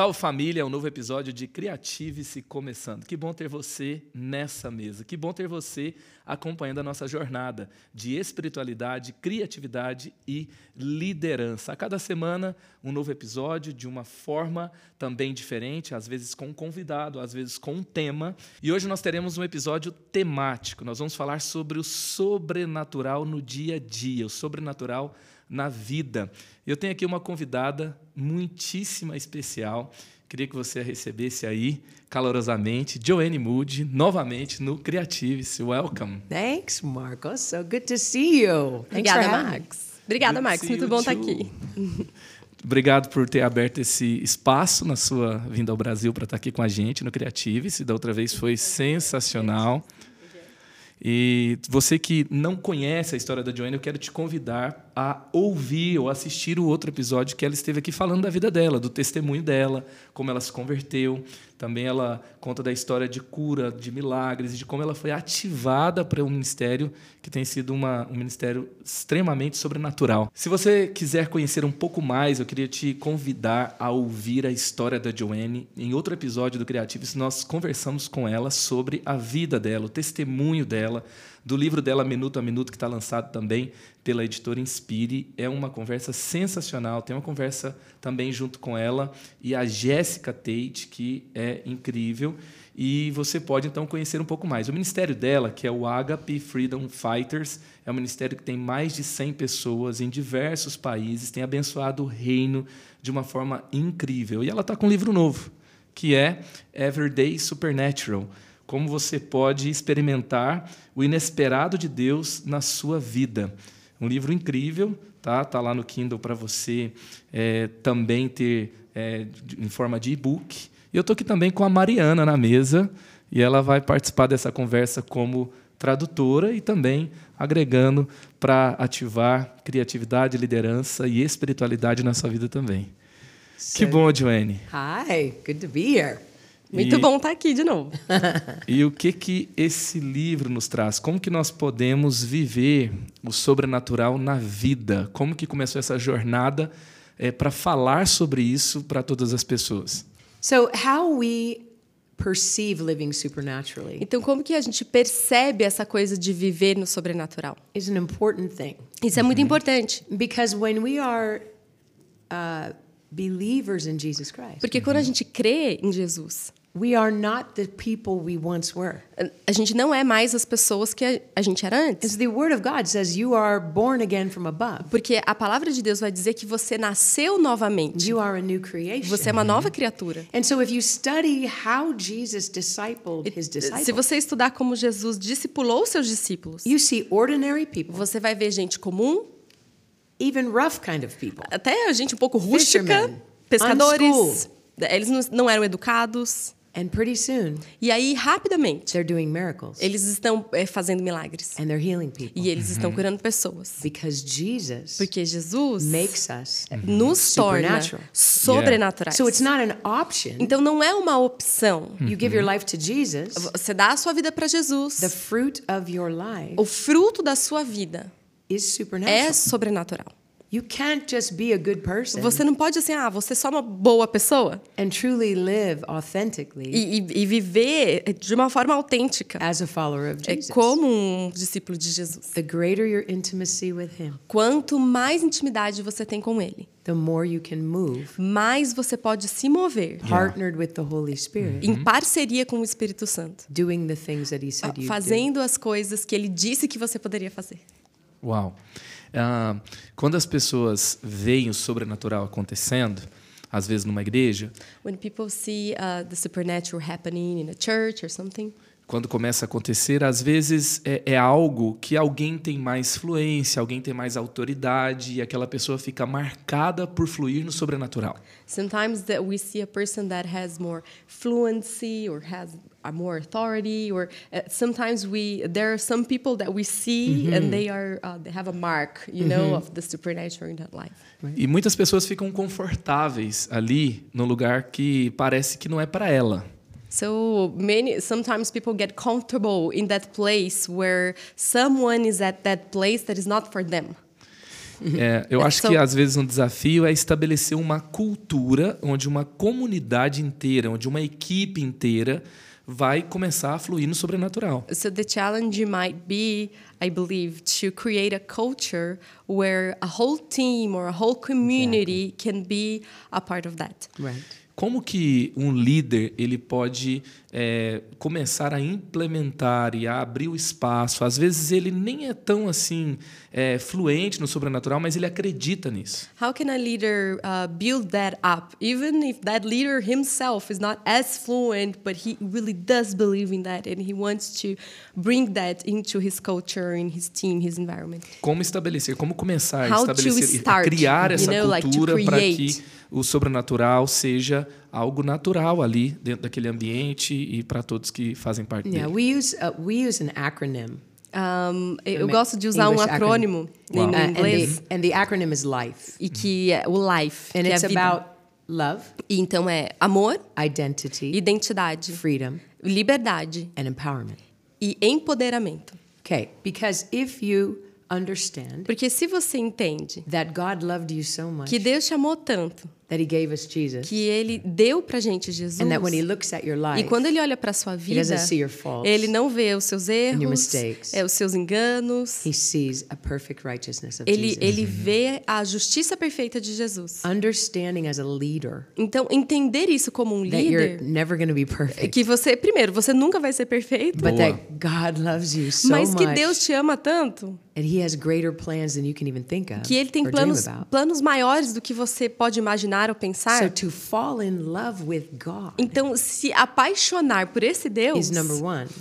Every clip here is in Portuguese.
Salve família, um novo episódio de Criative-se começando. Que bom ter você nessa mesa. Que bom ter você acompanhando a nossa jornada de espiritualidade, criatividade e liderança. A cada semana, um novo episódio de uma forma também diferente, às vezes com um convidado, às vezes com um tema. E hoje nós teremos um episódio temático. Nós vamos falar sobre o sobrenatural no dia a dia, o sobrenatural na vida. Eu tenho aqui uma convidada muitíssima especial. Queria que você a recebesse aí calorosamente. Joanne Moody, novamente no Creatives. Welcome. Thanks, Marcos. So good to see you. Obrigada, Max. Obrigada, Max. Muito bom estar aqui. Obrigado por ter aberto esse espaço na sua vinda ao Brasil para estar aqui com a gente no Creatives. Da outra vez foi sensacional. E você que não conhece a história da Joanne, eu quero te convidar a ouvir ou assistir o outro episódio que ela esteve aqui falando da vida dela, do testemunho dela, como ela se converteu. Também ela conta da história de cura, de milagres, de como ela foi ativada para um ministério que tem sido uma, um ministério extremamente sobrenatural. Se você quiser conhecer um pouco mais, eu queria te convidar a ouvir a história da Joanne. Em outro episódio do Creatives, nós conversamos com ela sobre a vida dela, o testemunho dela, do livro dela Minuto a Minuto, que está lançado também pela editora Inspire. É uma conversa sensacional. Tem uma conversa também junto com ela e a Jéssica Tate, que é incrível. E você pode então conhecer um pouco mais. O ministério dela, que é o Agape Freedom Fighters, é um ministério que tem mais de 100 pessoas em diversos países, tem abençoado o reino de uma forma incrível. E ela está com um livro novo, que é Everyday Supernatural como você pode experimentar o inesperado de Deus na sua vida. Um livro incrível, tá? Tá lá no Kindle para você é, também ter é, em forma de e-book. E eu estou aqui também com a Mariana na mesa e ela vai participar dessa conversa como tradutora e também agregando para ativar criatividade, liderança e espiritualidade na sua vida também. So, que bom, Joanne. Hi, good to be here. Muito e, bom estar aqui de novo. e o que que esse livro nos traz? Como que nós podemos viver o sobrenatural na vida? Como que começou essa jornada é, para falar sobre isso para todas as pessoas? So how we perceive living supernaturally. Então como que a gente percebe essa coisa de viver no sobrenatural? Is an important thing. Isso é muito importante. Because when we are uh, believers in Jesus Christ. Porque quando a gente crê em Jesus, We are not the people we once were. A gente não é mais as pessoas que a gente era antes. the word of God says you are born again from above. Porque a palavra de Deus vai dizer que você nasceu novamente. You are a new creation. Você é uma nova criatura. And so if you study how Jesus discipled his disciples. Se você estudar como Jesus discipulou seus discípulos. You see ordinary people. Você vai ver gente comum, even rough kind of people. Até gente um pouco rústica, Fishermen, pescadores. Eles não eram educados. And pretty soon, e aí rapidamente, they're doing miracles. Eles estão é, fazendo milagres. And they're healing people. E eles estão curando pessoas. Because Jesus Porque Jesus makes us nos torna sobrenaturais. So it's not an option. Então não é uma opção. You give your life to Jesus. Você dá a sua vida para Jesus. The fruit of your life o fruto da sua vida is supernatural. é sobrenatural. You can't just be a good person. Você não pode assim, ah, você é só uma boa pessoa. And truly live authentically. E, e, e viver de uma forma autêntica. As a follower of Jesus. É como um discípulo de Jesus. The greater your intimacy with him. Quanto mais intimidade você tem com ele. The more you can move. Mais você pode se mover. Partnered with the Holy Spirit. Em parceria com o Espírito Santo. Doing the things that he said you Fazendo as coisas que ele disse que você poderia fazer. Uau. Ah, quando as pessoas veem o sobrenatural acontecendo, às vezes numa igreja, when people see uh, the supernatural happening in a church or something, quando começa a acontecer, às vezes é, é, algo que alguém tem mais fluência, alguém tem mais autoridade e aquela pessoa fica marcada por fluir no sobrenatural. Sometimes that we see a person that has more fluency or has a more authority or uh, sometimes we there are some people that we see mm -hmm. and they are uh, they have a mark, you mm -hmm. know, of the supernatural in that life. E muitas pessoas ficam confortáveis ali no lugar que parece que não é para ela. So many sometimes people get comfortable in that place where someone is at that place that is not for them. É, eu acho So- que às vezes um desafio é estabelecer uma cultura onde uma comunidade inteira, onde uma equipe inteira vai começar a fluir no sobrenatural. So the challenge might be, I believe, to create a culture where a whole team or a whole community can be a part of that. Right. Como que um líder ele pode é, começar a implementar e a abrir o espaço? Às vezes ele nem é tão assim é, fluente no sobrenatural, mas ele acredita nisso. How can a leader uh, build that up, even if that leader himself is not as fluent, but he really does believe in that and he wants to bring that into his culture, in his team, his environment? Como estabelecer? Como começar a How to estabelecer, a start, criar you essa know, like to cultura para create. que o sobrenatural seja algo natural ali dentro daquele ambiente e para todos que fazem parte Yeah, dele. we use uh, we use an acronym. Um, eu gosto de usar um English acrônimo Wow. em Uh, and, inglês the, and the acronym is LIFE. e que é o LIFE, And que é it's vida. about love, E então é amor, identity, identidade, freedom, liberdade and empowerment. e empoderamento. Okay, because if you understand Porque se você entende that God loved you so much que Deus te amou tanto, that He gave us Jesus, que Ele deu pra gente Jesus, and that when He looks at your e life, quando Ele olha pra sua vida, doesn't see your faults Ele não vê os seus erros, é, os seus enganos, He sees a perfect righteousness of ele, Jesus. ele vê a justiça perfeita de Jesus. Understanding as a leader. Então, entender isso como um that you're líder, never going to be perfect, que você, primeiro, você nunca vai ser perfeito, but that God loves you so mas que much Deus te ama tanto and He has greater plans than you can even think of que Ele tem planos, planos maiores do que você pode imaginar ou pensar. So to fall in love with God Então, se apaixonar por esse Deus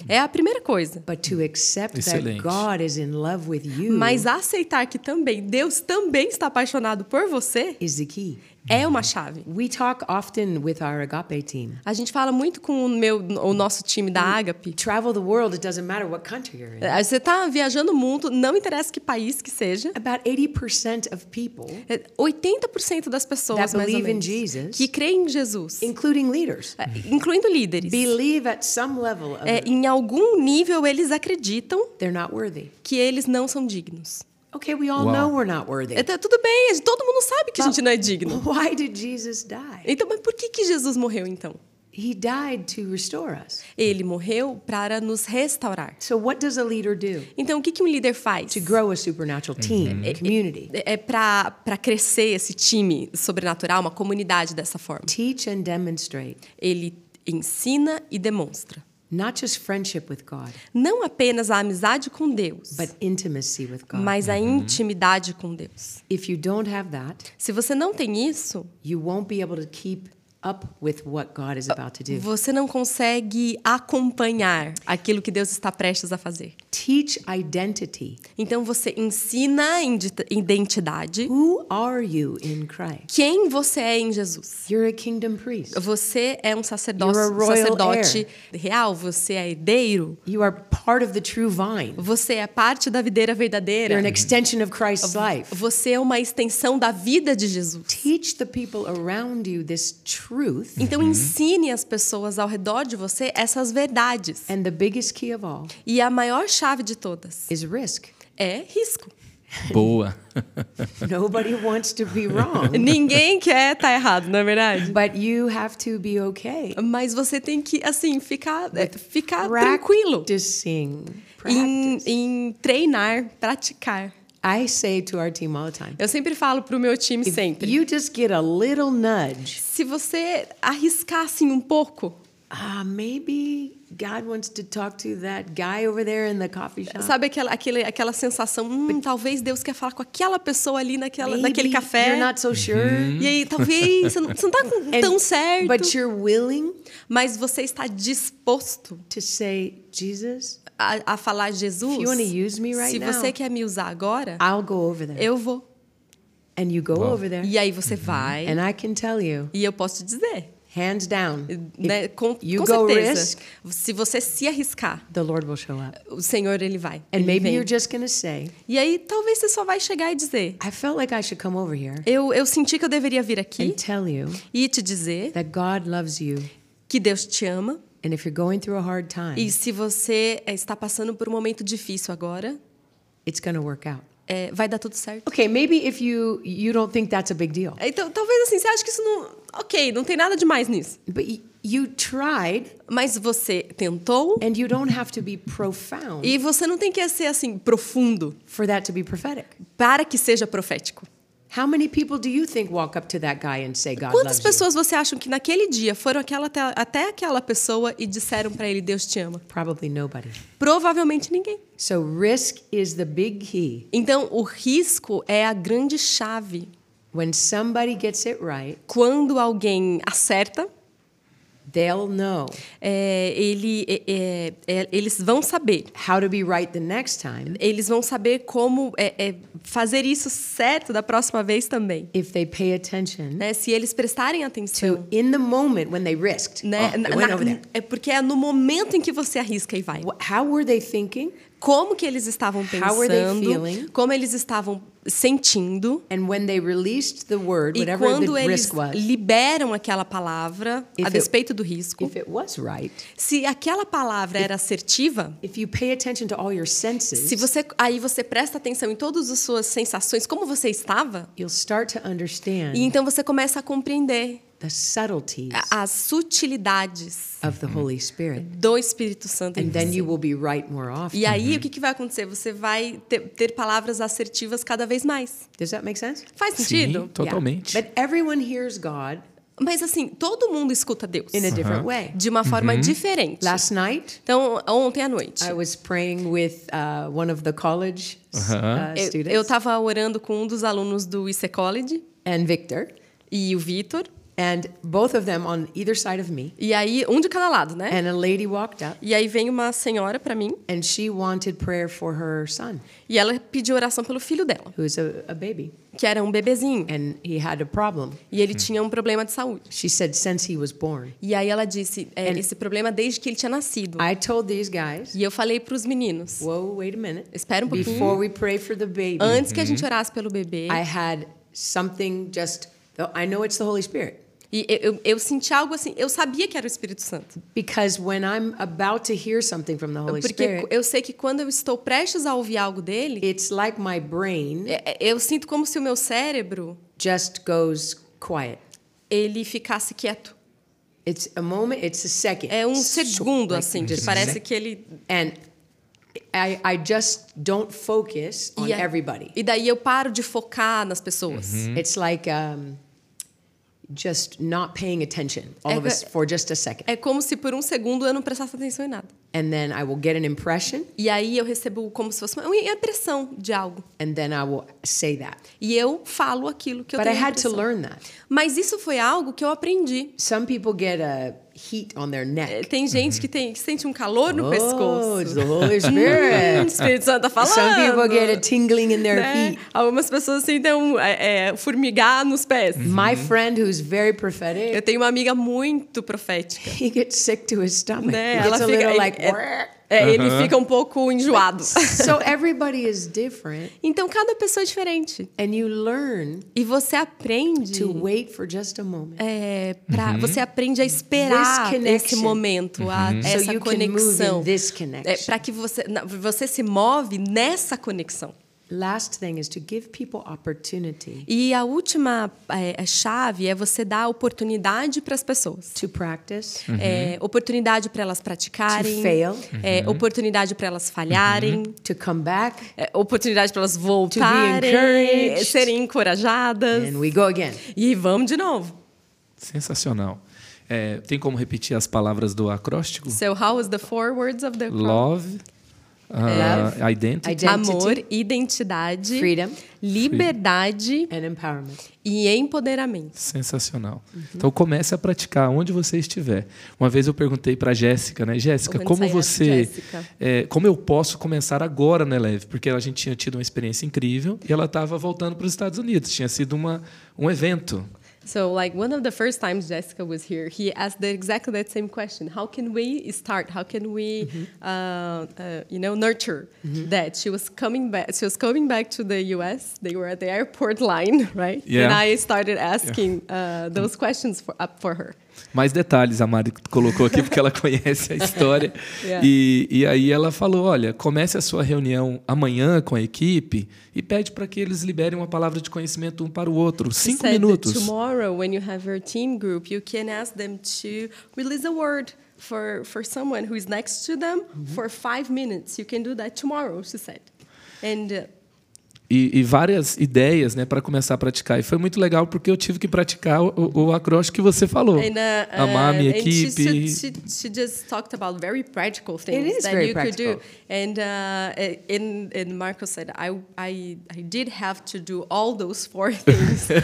é a primeira coisa. But to accept Excelente. that God is in love with you Mas aceitar que também Deus também está apaixonado por você is the key. É uma chave. We talk often with our agape team. A gente fala muito com o meu, o nosso time da Agape. Travel the world, it doesn't matter what country you're in. Eh, Você está viajando o mundo, não interessa que país que seja. About 80% of people, é 80% das pessoas That mais believe in Jesus, que creem em Jesus, including leaders, eh, incluindo líderes, believe at some level of eh, em algum nível eles acreditam they're not worthy. que eles não são dignos. Okay, we all know we're not worthy. Então, tudo bem, todo mundo sabe que a gente não é digno. Why did Jesus die? Então, mas por que, que Jesus morreu então? He died to restore us. Ele morreu para nos restaurar. So what does a leader do Então, o que, que um líder faz? to grow a supernatural team, community? É para crescer esse time sobrenatural, uma comunidade dessa forma. Teach and demonstrate Ele ensina e demonstra. Not just friendship with God, Não apenas a amizade com Deus, but intimacy with God. mas a intimidade com Deus. If you don't have that, Se você não tem isso, you won't be able to keep up with what God is about to do. você não consegue acompanhar aquilo que Deus está prestes a fazer. Teach identity. Então você ensina identidade, Who are you in Christ? quem você é em Jesus. You're a kingdom priest. Você é um sacerdote real, você é herdeiro, You are part of the true vine. você é parte da videira verdadeira. You're an extension of Christ's life. Você é uma extensão da vida de Jesus. Teach the people around you this truth. Então ensine as pessoas ao redor de você essas verdades. And the biggest key of all E a maior chave de todas is risk. é risco. Boa. Nobody wants to be wrong, Ninguém quer estar errado, não é verdade? but you have to be okay. Mas você tem que assim ficar é, ficar tranquilo Practicing. em, Practice. em treinar, praticar. I say to our team all the time Eu sempre falo pro meu time if sempre. you just get a little nudge, Se você arriscar assim um pouco, ah, maybe God wants to talk to that guy over there in the coffee shop. sabe aquela, aquele, aquela sensação, hum, talvez Deus quer falar com aquela pessoa ali naquela, Maybe naquele café. You're not so sure. E aí, talvez você não, você não tá And- tão certo, But you're willing mas você está disposto to say, Jesus, a, a falar Jesus. If you wanna use me right se now, você quer me usar agora, I'll go over there. eu vou. and you go Wow. over there. E aí você vai. And I can tell you, E eu posso te dizer, hands down, né, if com, you com go certeza, risk, se você se arriscar, the Lord will show up. o Senhor ele vai. And ele maybe vem. you're just to say, E aí talvez você só vai chegar e dizer, I felt like I should come over here eu, eu senti que eu deveria vir aqui and tell you e te dizer that God loves you. que Deus te ama. And if you're going through a hard time, E se você eh, está passando por um momento difícil agora, it's to work out. É, vai dar tudo certo. Okay, maybe if you you don't think that's a big deal, Então, talvez assim, você acha que isso não. Ok, não tem nada demais nisso. but you tried, Mas você tentou and you don't have to be profound e você não tem que ser assim, profundo, for that to be prophetic. para que seja profético. How many people do you think walk up to that guy and say God Quantas pessoas você acha que naquele dia foram aquela, até, aquela pessoa e disseram para ele Deus te ama? you? Probably nobody. Provavelmente ninguém. So risk is the big key. Então, o risco é a grande chave. When somebody gets it right, Quando alguém acerta, they'll know é, ele, é, é, é, eles vão saber. how to be right the next time Eles vão saber como é, é, fazer isso certo da próxima vez também. if they pay attention Né? Se eles prestarem atenção. to in the moment when they risked. Né? Oh, Na- na- é porque é no momento em que você arrisca e vai. How were they thinking? Como que eles estavam pensando, como eles estavam sentindo. And when they released the word, E quando the eles risk was, liberam aquela palavra, If a it- despeito do risco, if it was right, se aquela palavra era assertiva, if you pay attention to all your senses, se você aí você presta atenção em todas as suas sensações, como você estava, you'll start to understand e então você começa a compreender the subtleties as sutilidades of the Holy Spirit. do Espírito Santo em And then você. you will be right more often. E aí o que, que vai acontecer? Você vai ter, ter palavras assertivas cada vez mais. Does that make sense? Faz sentido? Sim, totalmente. Yeah. But everyone hears God Mas assim, todo mundo escuta Deus in a different way. de uma forma diferente. Last night, Então, ontem à noite, I was praying with uh, one of the college Uh-huh. uh, eu- students eu estava orando com um dos alunos do IC College and Victor, e o Vitor. And both of them on either side of me. E aí, um de cada lado, né? And a lady walked up, E aí vem uma senhora para mim and she wanted prayer for her son, e ela pediu oração pelo filho dela, who is a, a baby, que era um bebezinho. and he had a problem. E ele tinha um problema de saúde. She said, since he was born. E aí ela disse, é, esse problema desde que ele tinha nascido. I told these guys, E eu falei para os meninos, whoa, wait a minute. Espera um pouquinho. Before we pray for the baby, antes que a gente orasse pelo bebê, I had something just, I know it's the Holy Spirit. E eu, eu, eu senti algo assim, eu sabia que era o Espírito Santo. Because when I'm about to hear something from the Holy Porque Spirit, eu sei que quando eu estou prestes a ouvir algo dele, it's like my brain é- é- eu sinto como se o meu cérebro just goes quiet. ele ficasse quieto. It's a moment, it's a second. É um So, segundo like, assim, just parece que ele And I, I just don't focus on e, everybody. e daí eu paro de focar nas pessoas. It's like um, just not paying attention all É of us for just a second. É como se por um segundo eu não prestasse atenção em nada. And then I will get an impression, E aí eu recebo como se fosse uma, impressão de algo. and then I will say that. E eu falo aquilo que eu But I tenho had to impressão. learn that. Mas isso foi algo que eu aprendi. Some people get a heat on their É, neck. Tem gente que, tem, que sente um calor no Oh, pescoço. it's the Holy Hum, o Spirit. Espírito Santo tá falando. Some people get a tingling in their né? feet. Algumas pessoas sentem um, é, é, formigar nos pés. My friend who's very prophetic, Eu tenho uma amiga muito profética. he gets sick to his stomach. Né? He Ela gets a fica, little like. é, é, ele fica um pouco enjoado. so everybody is different, Então cada pessoa é diferente. and you learn E você aprende. to wait for just a moment. é, pra, Você aprende a esperar This esse momento, a, essa So you can move conexão. in this É, para que você, você se move nessa conexão. Last thing is to give people opportunity E a última é, chave é você dar oportunidade para as pessoas. to practice, É, oportunidade para elas praticarem. To fail. é, oportunidade para elas falharem. to come back, é, oportunidade para elas voltarem. encouraged. Serem encorajadas. and we go again. E vamos de novo. Sensacional. É, tem como repetir as palavras do acróstico? So, how was the four words of the Love, uh, identity, Identity. Amor, identidade, Freedom. liberdade and empowerment. e empoderamento. Sensacional. Então comece a praticar onde você estiver. Uma vez eu perguntei para Jéssica, né? Jéssica, como você é, como eu posso começar agora na Eleve? Porque a gente tinha tido uma experiência incrível e ela estava voltando para os Estados Unidos. Tinha sido uma, um evento. So, like one of the first times Jessica was here, he asked the, exactly that same question: How can we start? How can we, uh, uh, you know, nurture that? She was coming back. She was coming back to the U.S. They were at the airport line, right? Yeah. And I started asking uh, those questions for up for her. Mais detalhes a Mari colocou aqui, porque ela conhece a história. Yeah. E, e aí ela falou: olha, comece a sua reunião amanhã com a equipe e pede para que eles liberem uma palavra de conhecimento um para o outro. She Cinco minutos. Tomorrow, when you have your team group, you can ask them to release a word for, for someone who is next to them for five minutes. You can do that tomorrow, she said. And uh, E, e várias ideias né, para começar a praticar. E foi muito legal porque eu tive que praticar o, o acróstico que você falou. And, uh, Amar a minha uh, and she, equipe. she, she just talked about very practical things is that very you could do. practical. And uh, and and Marco said, I, I I did have to do all those four things you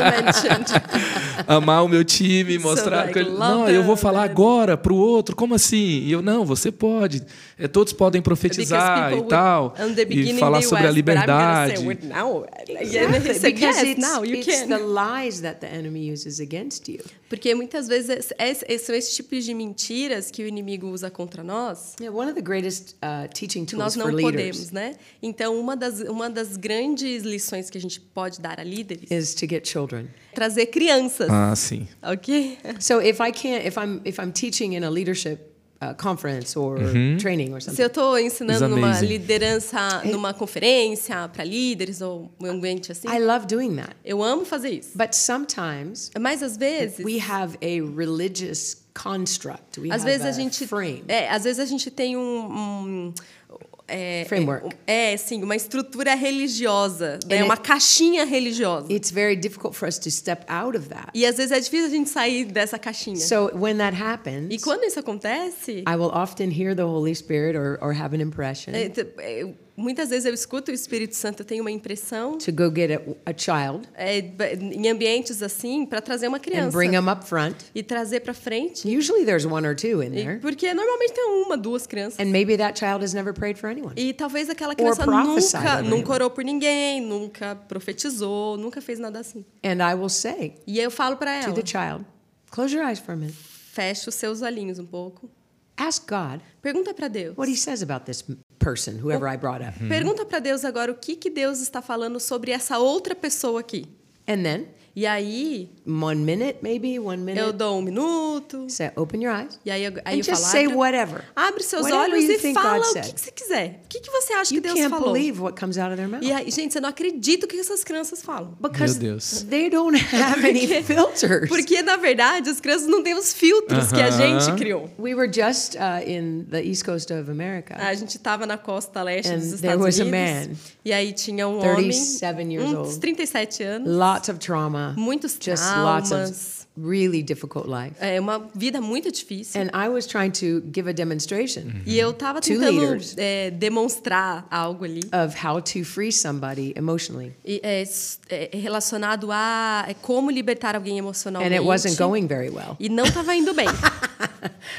mentioned. amar o meu time, mostrar like, que ele, love não, eu vou falar and- agora para o outro. Como assim? E eu não, você pode. É, todos podem profetizar e would- tal the e falar sobre a would liberdade. You. Porque muitas vezes es- es- são esses tipos de mentiras que o inimigo usa contra nós Yeah, one of the greatest uh, teaching que nós tools não for leaders podemos, né? Então, uma das, uma das grandes lições que a gente pode dar a líderes é is to get children. trazer crianças, Ah, sim. ok? So if I can't, if I'm if I'm teaching in a leadership uh, conference or training or Se something, eu estou ensinando numa liderança, numa conferência para líderes ou um ambiente assim, I love doing that. eu amo fazer isso. But sometimes Mas às vezes, we have a religious construct. We às have vezes a a gente, frame. é, às vezes a gente tem um, um é, Framework. É, é, sim, uma estrutura religiosa, né? And uma caixinha religiosa. It's very difficult for us to step out of that. E às vezes é difícil a gente sair dessa caixinha. So when that happens, E quando isso acontece, I will often hear the Holy Spirit or, or have an impression é, é, muitas vezes eu escuto o Espírito Santo, eu tenho uma impressão to go get a, a child é, em ambientes assim para trazer uma and criança bring them up front. e trazer para frente. Usually there's one or two in E- there. porque normalmente tem uma, duas crianças. And maybe that child has never prayed for anyone. E talvez aquela criança nunca, nunca orou por ninguém, nunca profetizou, nunca fez nada assim. And I will say E eu falo para to ela: the child, close your eyes for a minute. fecha os seus olhinhos um pouco. Ask God Pergunta para Deus. what he says about this person, whoever I brought up. Pergunta para Deus agora o que, que Deus está falando sobre essa outra pessoa aqui. And then E aí one minute, maybe one eu minute, dou um minuto. say, open your eyes E aí, eu- aí and eu just falo, say abre, whatever. abre seus Whatever olhos you e think fala God o said. que, que você quiser. O que, que você acha You que Deus can't falou? believe what comes out of their mouth. E aí, gente, você não acredita o que essas crianças falam. Because Meu Deus. they don't have any filters. Porque, na verdade, as crianças não têm os filtros que a gente criou. We were just uh, in the east coast of America. A gente estava na costa leste And dos there Estados was a Unidos. man, e aí tinha um 37 homem, years uns old. 37 anos, Lots of trauma. Muitos Just traumas, lots of really difficult life. é uma vida muito difícil. And I was trying to give a demonstration E eu estava tentando é, demonstrar algo ali. of how to free somebody emotionally. E, é, é, relacionado a é, como libertar alguém emocionalmente. And it wasn't going very well. E não estava indo bem.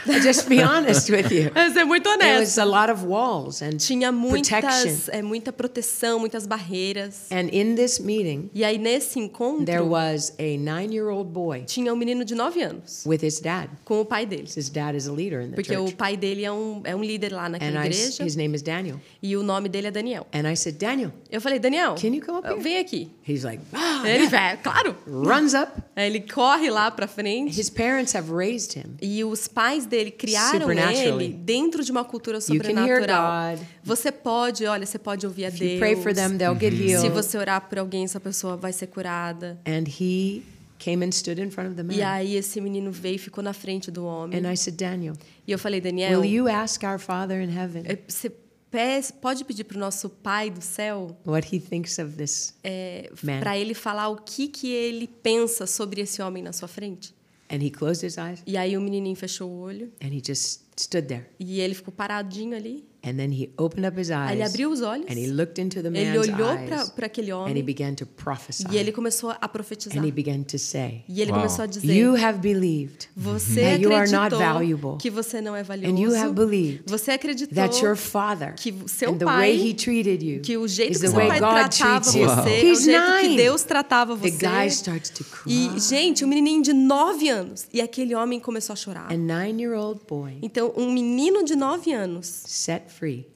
I'll just be honest with you. Mas ser muito There was honesta. a lot of walls and Tinha protection. muitas, é, muita proteção, muitas barreiras. And in this meeting, E aí, nesse encontro, there was a nine-year-old boy tinha um menino de 9 anos with his dad. com o pai dele. His dad is a leader in the Porque o church. pai dele é um, é um líder lá And naquela I, igreja. his name is Daniel. E o nome dele é Daniel. And I said, Daniel. Eu falei, Daniel, Can you come up here? vem aqui. He's like, ah, Ele vai, claro. runs up. Ele corre lá pra frente. His parents have raised him. E os pais dele criaram ele dentro de uma cultura sobrenatural. Você pode, olha, você pode ouvir a If you Deus. pray for them, they'll get Se healed. você orar por alguém, essa pessoa vai ser curada. And he came and stood in front of the E man. aí esse menino veio e ficou na frente do homem. And I said, Daniel, E eu falei, Daniel, will you ask our Father in heaven eh, você pode pedir para o nosso pai do céu what he thinks of this? é, Man. para ele falar o que, que ele pensa sobre esse homem na sua frente? And he closed his eyes. E aí o menininho fechou o olho. And he just stood there. e ele ficou paradinho ali. And then he opened up his Aí ele eyes abriu os olhos. and he looked into the Ele man's olhou eyes para aquele and he homem began to prophesy. e ele começou a profetizar. And he began to say, E ele Uau. começou a dizer: You have believed Você that you are not acreditou valuable. que você não é valioso. and you have believed Você acreditou that your father que seu and the pai- way he treated you que o jeito que the seu pai God tratava você you. é o jeito que. Deus tratava The você. guy starts to cry. E, gente, um menininho de 9 anos. E aquele homem começou a chorar. A nine-year-old boy Então, um menino de 9 anos set free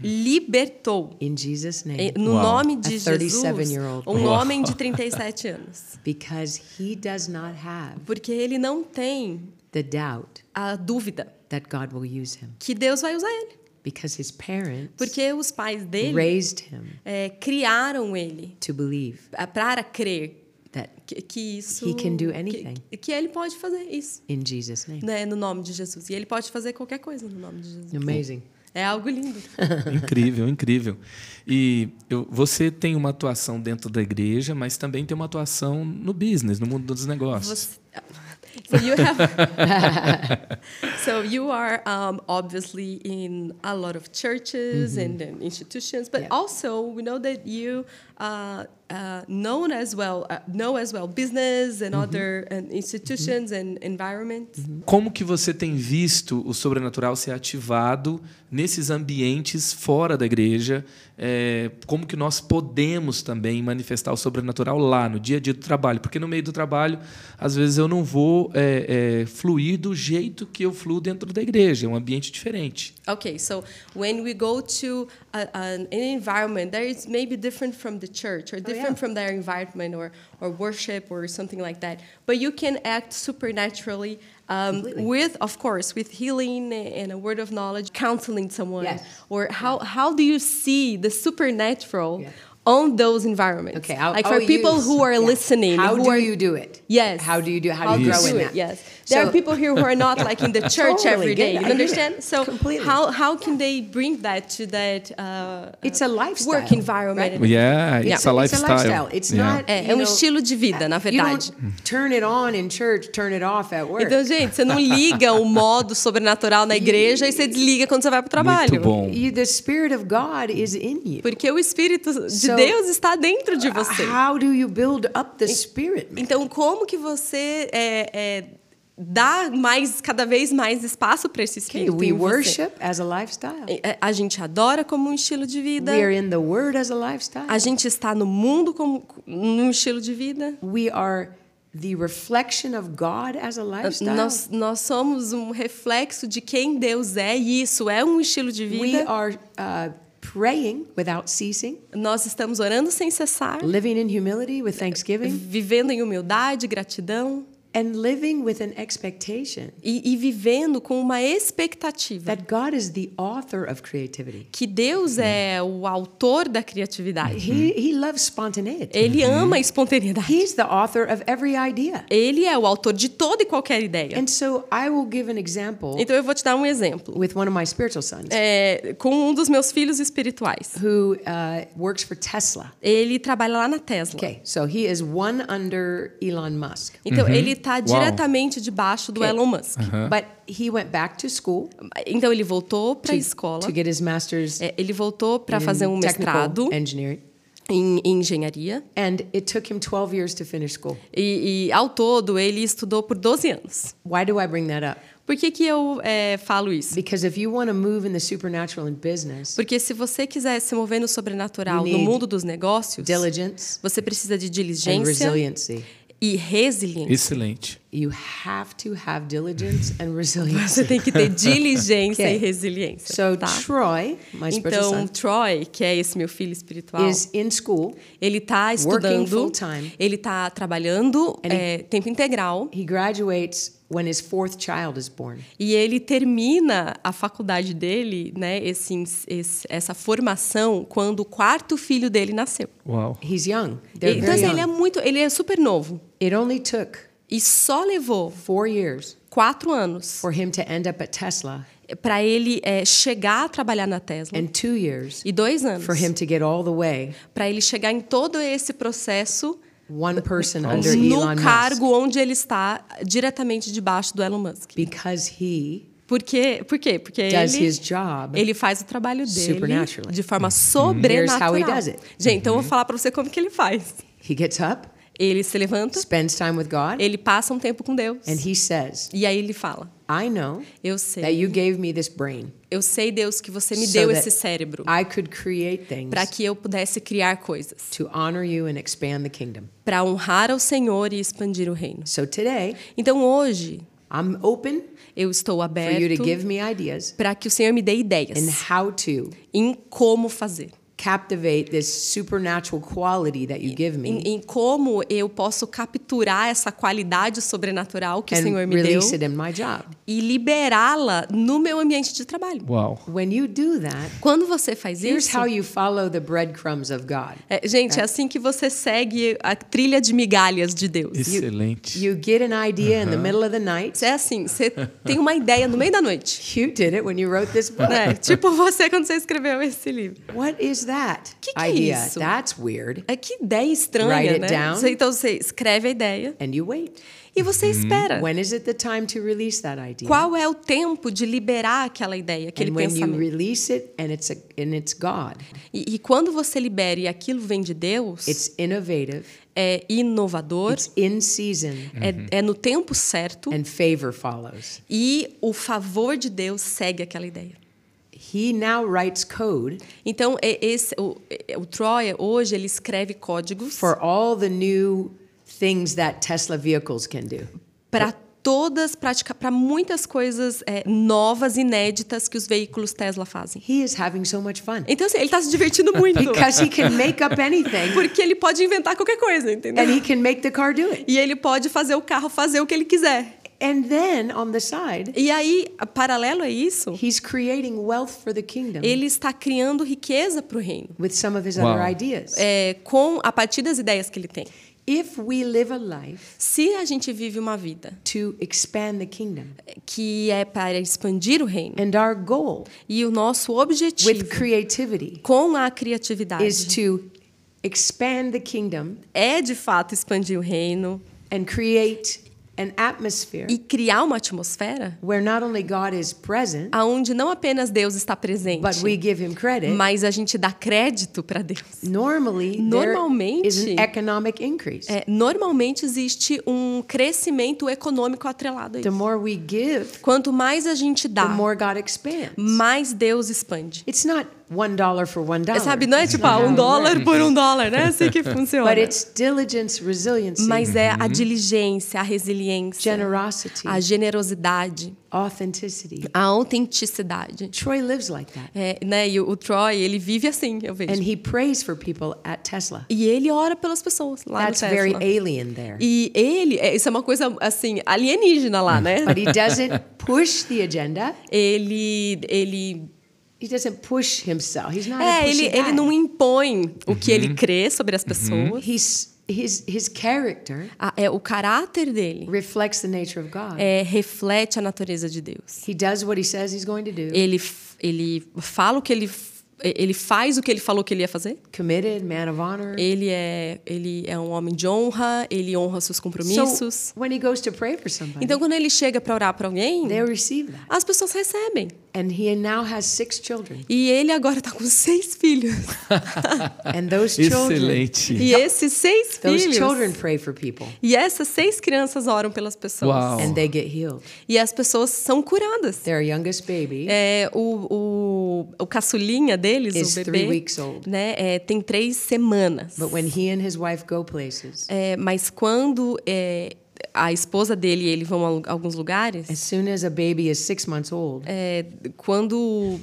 libertou. in Jesus' name No Uau. nome de A Jesus, 37-year-old um Uau. homem de 37 anos. because he does not have Porque ele não tem the doubt a dúvida that God will use him que Deus vai usar ele. because his parents Porque os pais dele raised him é, criaram ele to believe para crer that que, que isso He can do anything. que, que ele pode fazer isso in Jesus' name. né, no nome de Jesus e ele pode fazer qualquer coisa no nome de Jesus Amazing. é algo lindo Incrível, incrível. E eu- você tem uma atuação dentro da igreja, mas também tem uma atuação no business, no mundo dos negócios. Você- so you have so you are um, obviously in a lot of churches and, and institutions but. Yeah. also we know that you known as well uh, know as well business and other and institutions and environments Como que você tem visto o sobrenatural ser ativado nesses ambientes fora da igreja? É, como que nós podemos também manifestar o sobrenatural lá, no dia a dia do trabalho? Porque no meio do trabalho, às vezes eu não vou é, é, fluir do jeito que eu fluo dentro da igreja, é um ambiente diferente. Okay, so when we go to a, an environment that is maybe different from the church or different yeah. from their environment or, or worship or something like that, but you can act supernaturally um, with, of course, with healing and a word of knowledge, counseling someone, Yes. or how how do you see the supernatural? On those environments, Okay, I'll, like I'll for people use- who are yeah. listening, How who do are you do it? Yes. How do you do? How do you grow in do that? it, Yes. There So- are people here who are not like in the church Totally every day. You I understand? So Completely. how how can they bring that to that uh, It's a lifestyle, work environment? right? Yeah, Yeah. it's a It's a lifestyle. It's Yeah. not. É, you é um know, estilo de vida, na You verdade. don't turn it on in church, turn it off at work. Então, gente, você não liga o modo sobrenatural na igreja e você desliga quando você vai para o trabalho. Muito bom. You, the Spirit of God is in you. Porque o Espírito de So, Deus está dentro de você. How do you build up the Spirit? man? Então, como que você é, é, dá mais, cada vez mais espaço para esse Okay, Espírito we em você? worship as a lifestyle. É, A gente adora como um estilo de vida. We are in the Word as a lifestyle. A gente está no mundo como num estilo de vida. We are the reflection of God as a lifestyle. Nós, nós somos um reflexo de quem Deus é e isso é um estilo de We vida. are uh, praying without ceasing, Nós estamos orando sem cessar, living in humility with thanksgiving, vivendo em humildade, gratidão and living with an expectation e, e vivendo com uma expectativa that God is the author of creativity. que Deus é o autor da criatividade. He, he loves spontaneity. Ele ama a espontaneidade. He's the author of every idea. Ele é o autor de toda e qualquer ideia. And so I will give an example Então eu vou te dar um exemplo. with one of my spiritual sons É, com um dos meus filhos espirituais. who uh, works for Tesla. Ele trabalha lá na Tesla. Okay, so he is one under Elon Musk. Então ele está diretamente debaixo do Okay. Elon Musk. But he went back to school Então ele voltou para a to, escola. to get his master's É, ele voltou para in fazer um mestrado engineering. em, em engenharia. And it took him 12 years to finish school. E, e, ao todo ele estudou por 12 anos. Why do I bring that up? Por que, que eu é, falo isso? Because if you want to move in the supernatural in business, Porque se você quiser se mover no sobrenatural no mundo dos negócios, diligence você precisa de and diligência resiliency. E resiliência. Excelente. You have to have diligence and Você resiliency. tem que ter diligência Okay. e resiliência. So tá? Troy, my Então, son, Troy, que é esse meu filho espiritual, is in school. ele está estudando, ele está trabalhando And he- é, tempo integral He graduates when his fourth child is born. e ele termina a faculdade dele, né, esse, esse- essa formação, quando o quarto filho dele nasceu. Uau. He's young. They're Então, assim, ele é young. muito, ele é super novo It only took e só levou four years quatro anos for him to end up at Tesla para ele é, chegar a trabalhar na Tesla and two years e dois anos for him to get all the way para ele chegar em todo esse processo one person under Elon no Musk cargo onde ele está diretamente debaixo do Elon Musk. because he Por quê? Por quê? Porque does ele, his job. ele faz o trabalho dele de forma Here's sobrenatural. how he does it. Gente, então eu vou falar para você como que ele faz. He gets up, Ele se levanta, spends time with God, ele passa um tempo com Deus. and he says, E aí ele fala: I know Eu that sei, you gave me this brain eu sei, Deus, que você me so deu that esse cérebro I could create things para que eu pudesse criar coisas, to honor you and expand the kingdom. para honrar ao Senhor e expandir o reino. So today, Então hoje, I'm open Eu estou for you to aberto give me ideas para que o Senhor me dê ideias and how to em como fazer. Captivate this supernatural quality that you give me Em, em como eu posso capturar essa qualidade sobrenatural que o and Senhor me deu release it in my job. e liberá-la no meu ambiente de trabalho. Uau. When you do that, Quando você faz here's isso, how you follow the breadcrumbs of God. é, gente, é assim que você segue a trilha de migalhas de Deus. Excelente. You get an idea in the middle of the night. É assim, você tem uma ideia no meio da noite. You did it when you wrote this book. né? Tipo você quando você escreveu esse livro. What is that Que que é idea? isso? That's weird. É que ideia estranha, Write it né? down. Então você escreve a ideia And you wait. e você espera. When is it the time to release that idea? Qual é o tempo de liberar aquela ideia, aquele and when you release it and it's a, and it's God, E, e quando você libera e aquilo vem de Deus, it's innovative, é inovador, it's in season, é, é no tempo certo and favor follows. e o favor de Deus segue aquela ideia. He now writes code Então, é esse, o, é- o Troy, hoje, ele escreve códigos for all the new things that Tesla vehicles can do. para todas, para muitas coisas é, novas, inéditas que os veículos Tesla fazem. He is having so much fun Então, assim, ele está se divertindo muito. because he can make up anything Porque ele pode inventar qualquer coisa, entendeu? and he can make the car do it. E ele pode fazer o carro fazer o que ele quiser. And then on the side, E aí, paralelo a isso, he's creating wealth for the kingdom ele está criando riqueza para o reino. with some of his Wow. other ideas. É, com a partir das ideias que ele tem. If we live a life Se a gente vive uma vida to expand the kingdom, que é para expandir o reino and our goal e o nosso with objetivo creativity com a is criatividade to expand the kingdom é de fato expandir o reino and create e criar uma atmosfera where not only God is present, aonde não apenas Deus está presente, but we give him credit. mas a gente dá crédito para Deus. Normally, Normalmente- there is an economic increase. É, normalmente existe um crescimento econômico atrelado a The isso. more we give, Quanto mais a gente the dá, more God expands. mais Deus expande. It's not one dollar for one É, dollar. sabe, não é tipo ah, um it dólar por um dólar, né? Assim que funciona. But it's diligence, resiliency, Mas é a diligência, a resiliência, generosity, a generosidade, authenticity. a autenticidade. Troy lives like that. É, né? E o, o Troy, ele vive assim, eu vejo. And he prays for people at Tesla. E ele ora pelas pessoas lá That's no very Tesla. alien there. E ele, é, isso é uma coisa assim, alienígena lá, né? But he doesn't push the agenda. Ele, ele He doesn't push himself. He's not É, ele, ele não impõe o que ele crê sobre as pessoas. He's his his character A- é, o caráter dele reflects the nature of God. é, reflete a natureza de Deus. He does what he says he's going to do. Ele, ele fala o que ele, ele faz o que ele falou que ele ia fazer. Committed, man of honor. Ele é, ele é um homem de honra, ele honra seus compromissos. So when he goes to pray for somebody, Então, quando ele chega para orar para alguém, they receive that. as pessoas recebem. And he now has six children. E ele agora está com seis filhos. And those children, Excelente. E esses seis those filhos. children pray for people. E essas seis crianças oram pelas pessoas. Uau. And they get healed. E as pessoas são curadas. Their youngest baby É, o, o, o caçulinha deles, Is o three bebê, weeks old. né, é, tem três semanas. But when he and his wife go places, É, mas quando é, a esposa dele e ele vão a alguns lugares, as soon as a baby is six months old, é, quando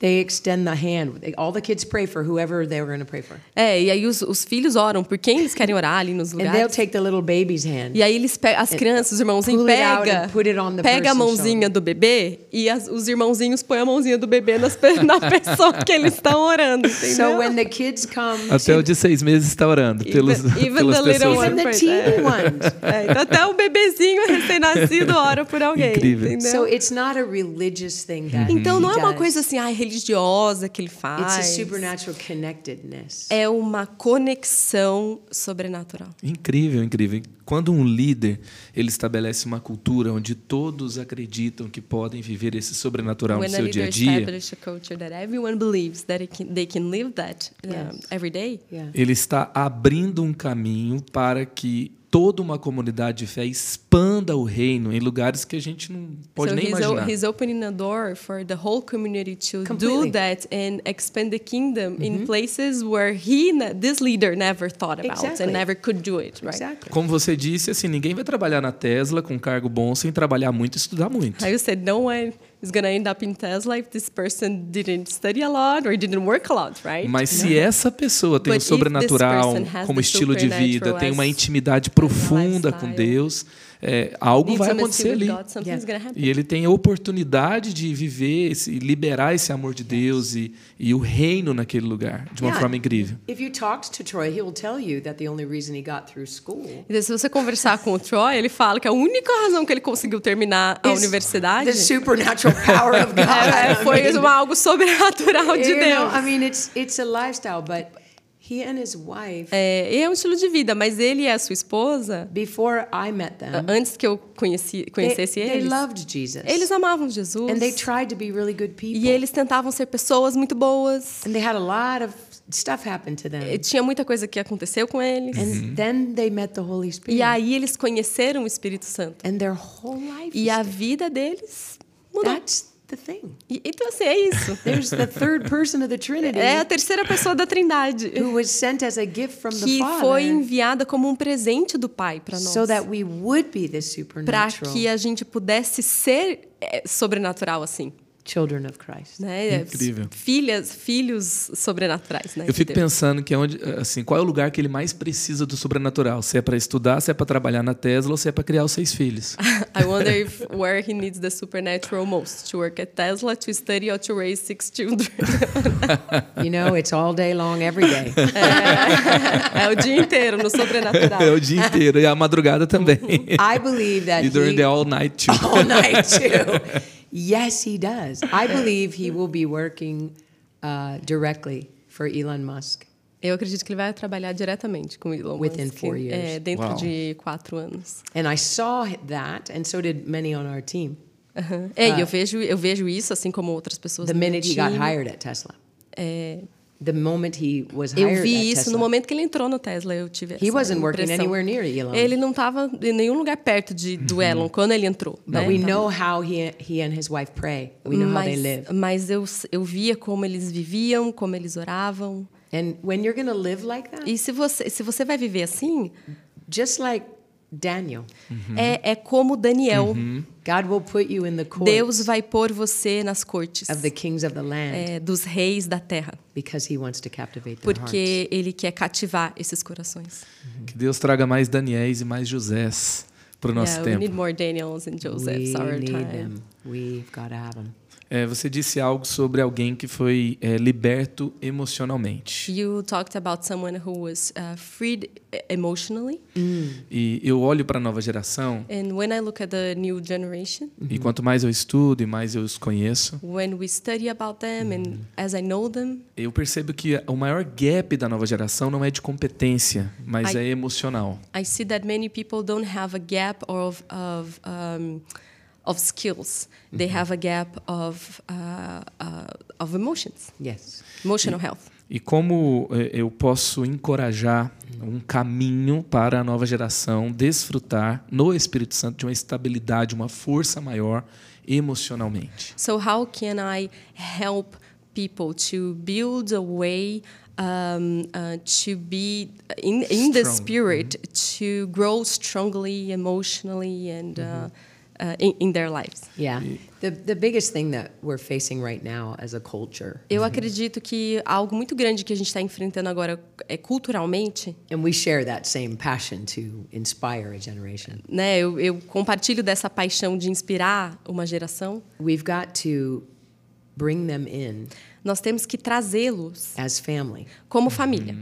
they extend the hand. They- All the kids pray for whoever they were going to pray for. é, e aí os, os filhos oram por quem eles querem orar ali nos And they'll lugares. take the little baby's hand. E aí eles pegam as crianças, os irmãozinhos pega, and put it on the pega a mãozinha do bebê e as- os irmãozinhos põem a mãozinha do bebê nas, na pessoa que eles estão orando, entendeu? So when the kids come, Até o de seis meses está orando pelos, Even- even pelas the little pessoas. even the teeny ones. É, então até o bebezinho recém-nascido ora por alguém, Incrível. entendeu? So it's not a religious thing that Então he não é uma coisa assim, ah, religiosa que ele It's a faz. supernatural connectedness. É uma conexão sobrenatural. Incrível, incrível. Quando um líder ele estabelece uma cultura onde todos acreditam que podem viver esse sobrenatural no When a seu dia a dia, establishes a culture that everyone believes that it can, they can live that Yes. every day, Yeah. ele está abrindo um caminho para que toda uma comunidade de fé expanda o reino em lugares que a gente não pode so nem he's, imaginar. he's opening a door for the whole community to Completely. do that and expand the kingdom in places where he, this leader, never thought about Exactly. and never could do it. Right? Exactly. Como você disse assim, ninguém vai trabalhar na Tesla com cargo bom sem trabalhar muito e estudar muito. You said no one is gonna end up in Tesla if this person didn't study a lot or didn't work a lot, right? Mas se essa pessoa tem o this sobrenatural como estilo de vida, tem uma intimidade profunda com Deus, é, algo vai acontecer ali. God, something's Yeah. gonna happen. E ele tem a oportunidade de viver, esse, liberar esse amor de Deus e, e o reino naquele lugar, de uma Yeah. forma incrível. If you talked to Troy, he will tell you that the only reason he got through school Então, se você conversar com o Troy, ele fala que a única razão que ele conseguiu terminar a is universidade the supernatural power of God. é, foi uma, algo sobrenatural de you know, Deus. I mean, it's it's a lifestyle, but he and his wife, É, é um estilo de vida, mas ele e a sua esposa, before I met them, antes que eu conheci, they, conhecesse they eles, loved Jesus. eles amavam Jesus. and they tried to be really good people. E eles tentavam ser pessoas muito boas. and they had a lot of stuff happen to them. E Tinha muita coisa que aconteceu com eles. and then they met the Holy Spirit. E aí eles conheceram o Espírito Santo. and their whole life E a vida deles mudou. That's the thing. E- então, assim, é isso. There's the third person of the Trinity É a terceira pessoa da Trindade. who was sent as a gift from the Que Father foi enviada como um presente do Pai para nós. so that we would be the Para supernatural que a gente pudesse ser é, sobrenatural assim. Children of Christ. Né? Incrível. Filhas, filhos sobrenaturais, né? Eu fico Deus. pensando que é onde, assim, qual é o lugar que ele mais precisa do sobrenatural? Se é para estudar, se é para trabalhar na Tesla ou se é para criar os seis filhos. I wonder if where he needs the supernatural most to work at Tesla, to study or to raise six children. You know, it's all day long, every day. é o dia inteiro no sobrenatural. É o dia inteiro e a madrugada também. I believe that e during he, the all night too. all night too. Yes, he does. I believe he will be working uh, directly for Elon Musk. Eu acredito que ele vai trabalhar diretamente com o Elon Within Musk, four years. É, dentro Wow. de quatro anos. And I saw that, and so did many on our team. Aham. É, e eu vejo, eu vejo isso, assim como outras pessoas The minute he got time. hired at Tesla. É, The moment he was eu hired vi at isso Tesla. no momento que ele entrou no Tesla, eu tive essa He wasn't working anywhere near Elon. Ele não estava em nenhum lugar perto de, do Elon quando ele entrou. But né? we Então, know how he, he and his wife pray. We know how they mas, live. mas eu, eu via como eles viviam, como eles oravam. And when you're to live like that, E se você, se você vai viver assim, just like Daniel, é, é como Daniel. God will put you in the Deus vai pôr você nas cortes of the kings of the land é, dos reis da terra. because he wants to captivate their hearts. Porque ele quer cativar esses corações. Que Deus traga mais Daniéis e mais Josés para o nosso Yeah, we tempo. need more Daniels and Josephs we our need time. them. We've got to have them. É, você disse algo sobre alguém que foi é, liberto emocionalmente. You talked about someone who was uh, freed emotionally. E eu olho para a nova geração And when I look at the new generation, e quanto mais eu estudo e mais eu os conheço, when we study about them and as I know them, eu percebo que o maior gap da nova geração não é de competência, mas I- é emocional. I see that many people don't have a gap of of um, of skills. They have a gap of uh, uh, of emotions, Yes. emotional health. E como eh, eu posso encorajar um caminho para a nova geração desfrutar no Espírito Santo de uma estabilidade, uma força maior emocionalmente? So how can I help people to build a way um, uh, to be in in the spirit to grow strongly emotionally and uh, uh, in, in their lives? Yeah. The, the biggest thing that we're facing right now as a culture, Eu acredito que algo muito grande que a gente está enfrentando agora é culturalmente, and we share that same passion to inspire a generation, né? Eu, eu compartilho dessa paixão de inspirar uma geração. we've got to bring them in Nós temos que trazê-los as family. como família.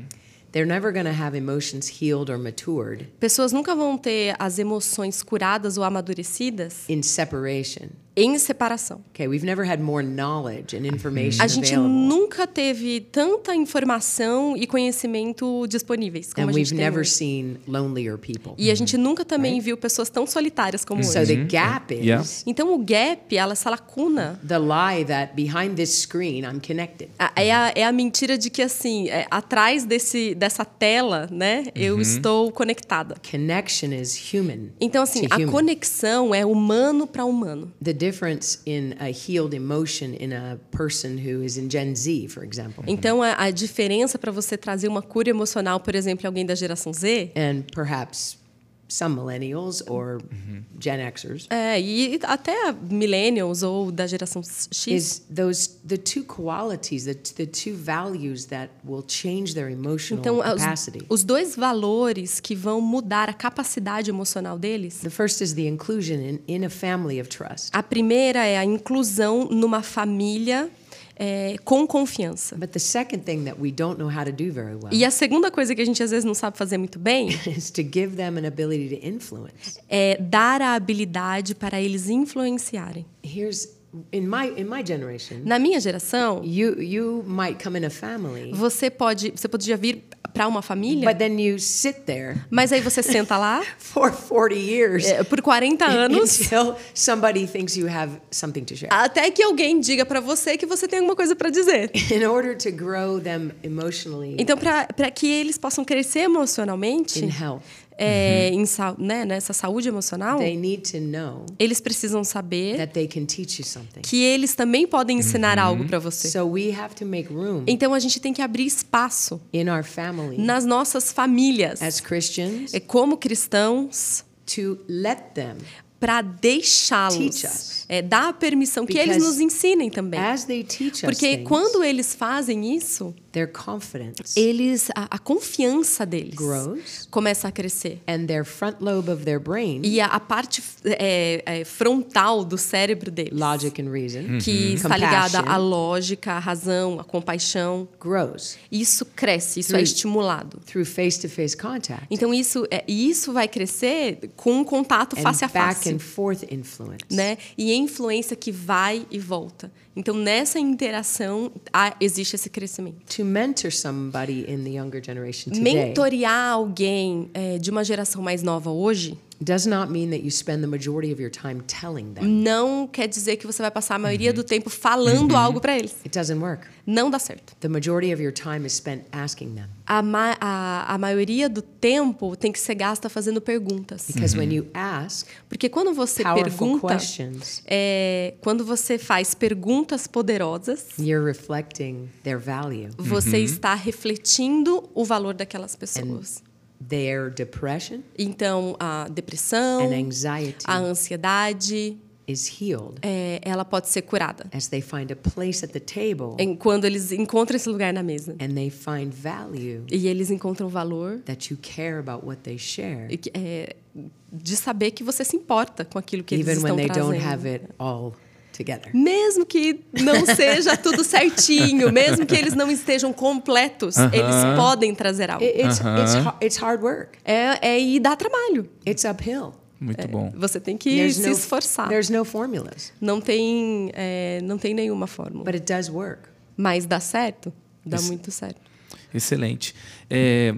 They're never going to have emotions healed or matured Pessoas nunca vão ter as emoções curadas ou amadurecidas in separation. Em separação. Okay, we've never had more knowledge and information A gente available. nunca teve tanta informação e conhecimento disponíveis como And a we've gente tem never hoje. seen lonelier people. E a gente nunca também viu pessoas tão solitárias como So hoje. the gap is Yeah. Então o gap, ela, essa lacuna, the lie that behind this screen I'm connected. a- é a, é a mentira de que assim, é, atrás desse, dessa tela, né, eu estou conectada. Connection is human. Então assim, a human. conexão é humano para humano. The difference in a healed emotion in a person who is in Gen Z, for example, Então a, a diferença para você trazer uma cura emocional, por exemplo, em alguém da geração Z, and perhaps some millennials or Gen Xers É, e até millennials ou da geração X. is those the two qualities, the, the two values that will change their emotional Então, capacity. os, os dois valores que vão mudar a capacidade emocional deles. The first is the inclusion in, in a family of trust. A primeira é a inclusão numa família é, com confiança. But the second thing that we don't know how to do very well E a segunda coisa que a gente às vezes não sabe fazer muito bem is to give them an ability to influence. é dar a habilidade para eles influenciarem. Here's in my in my generation, Na minha geração, you you might come in a family, você pode, você podia vir para uma família, but then you sit there mas aí você senta lá? for 40 years é, por 40 anos? until somebody thinks you have something to share. até que alguém diga para você que você tem alguma coisa para dizer. In order to grow them emotionally. Então, para que eles possam crescer emocionalmente, in health, é, em, sa- né, nessa saúde emocional, they need to know eles precisam saber that they can teach you something. que eles também podem ensinar algo para você. So we have to make room Então, a gente tem que abrir espaço in our family nas nossas famílias, as Christians é, como cristãos, to let them para deixá-los, é, dar a permissão que eles Because nos ensinem também. as they teach us Porque things, quando eles fazem isso, their confidence eles a, a confiança deles grows começa a crescer. and their front lobe of their brain, E a, a parte é, é, frontal do cérebro deles, logic and reason, que está ligada Compassion. à lógica, à razão, à compaixão, grows isso cresce, isso é Through- estimulado. through face-to-face contact Então isso, é, isso vai crescer com um contato and face a back face, and forth influence. né? E influência que vai e volta. Então nessa interação há- existe esse crescimento. To mentor somebody in the younger generation today. Mentorear alguém é, de uma geração mais nova hoje does not mean that you spend the majority of your time telling them. não quer dizer que você vai passar a maioria do tempo falando algo para eles. It doesn't work. Não dá certo. The majority of your time is spent asking them. A, ma a, a maioria do tempo tem que ser gasta fazendo perguntas. Because when you ask Porque quando você powerful pergunta, questions, é, quando você faz perguntas poderosas, you're reflecting their value, você está refletindo o valor daquelas pessoas. Their depression Então, a depressão, and anxiety a ansiedade, is healed é, ela pode ser curada. as they find a place at the table Em, quando eles encontram esse lugar na mesa. and they find value E eles encontram valor that you care about what they share, e é, de saber que você se importa com aquilo que eles even estão when they don't trazendo. have it all together. Mesmo que não seja tudo certinho, mesmo que eles não estejam completos, eles podem trazer algo. It- It's, it's, har- it's hard work. É, é e dá trabalho. It's uphill. Muito bom. Você tem que There's se no, esforçar. there's no formulas, Não tem, é, não tem nenhuma fórmula. but it does work. Mas dá certo? Dá Isso. muito certo. Excelente. É,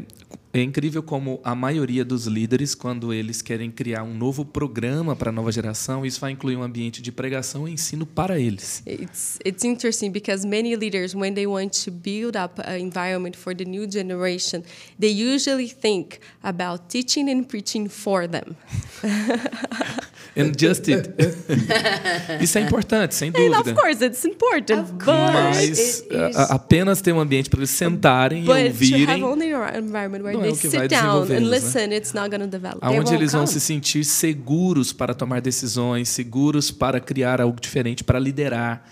é incrível como a maioria dos líderes, quando eles querem criar um novo programa para a nova geração, isso vai incluir um ambiente de pregação e ensino para eles. It's it's interesting because many leaders, when they want to build up an environment for the new generation, they usually think about teaching and preaching for them. And just it. isso é importante, sem And dúvida. of course, it's important, Of but Mas a- apenas ter um ambiente para eles sentarem e but to have ouvirem, only an environment where Não é they o que vai sit down and né? listen, it's not going to develop. Aonde eles vão come. se sentir seguros para tomar decisões, seguros para criar algo diferente, para liderar.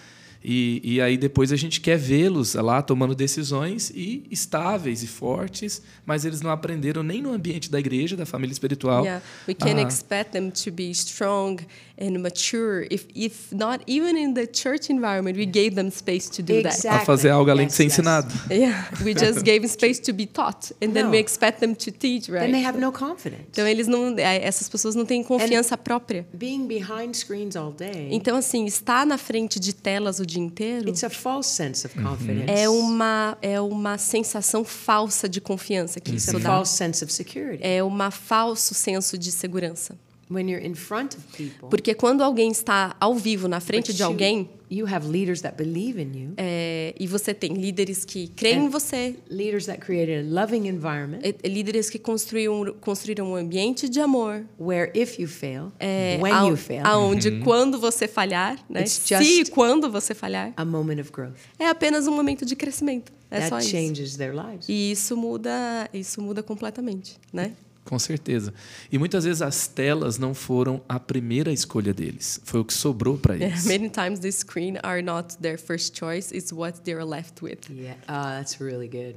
E, e aí depois a gente quer vê-los lá tomando decisões e estáveis e fortes, mas eles não aprenderam nem no ambiente da igreja, da família espiritual. Yeah, we can a- expect them to be strong and mature if, if not even in the church environment, we gave them space to do that. a Exactly. fazer algo além de Yes, ser yes. ensinado. Yeah, we just gave them space to be taught, and then No. we expect them to teach, right? Then they have no confidence. Então eles não, eh, essas pessoas não têm confiança própria. Being behind screens all day, Então assim, estar na frente de telas o dia inteiro it's a false sense of confidence. é uma é uma sensação falsa de confiança que It's isso a dá. false sense of security. É um falso senso de segurança. When you're in front of people, Porque quando alguém está ao vivo na frente de you- alguém you have leaders that believe in you, é, e você tem líderes que creem em você, leaders that created a loving environment é, líderes que construíram construíram um ambiente de amor. where if you fail, É, when ao- you fail, aonde quando você falhar, né? It's Se e quando você falhar, a moment of growth. é apenas um momento de crescimento. É só that isso. changes their lives. E isso muda, isso muda completamente, né? Com certeza. E muitas vezes as telas não foram a primeira escolha deles. Foi o que sobrou para Yeah, eles. many times the screen are not their first choice; it's what they're left with. Yeah. Oh, that's really good.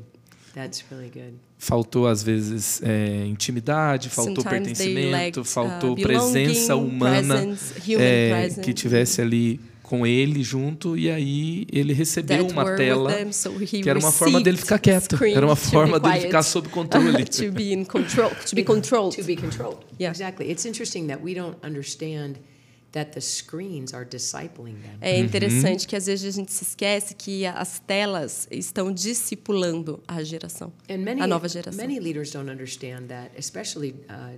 That's really good. Faltou, às vezes, é, intimidade, faltou Sometimes pertencimento, lacked, uh, faltou belonging, presença humana presence, é, que tivesse ali com ele junto. E aí ele recebeu that uma tela them, so he que era uma forma dele received ficar quieto. Era uma to be forma dele quiet. ficar sob controle. to be in control, to be controlled. To be controlled. Yeah. Exactly. It's interesting that we don't understand that the screens are discipling them. É Uhum. interessante que às vezes a gente se esquece que as telas estão discipulando a geração, And many, a nova geração. many leaders don't understand that, especially uh,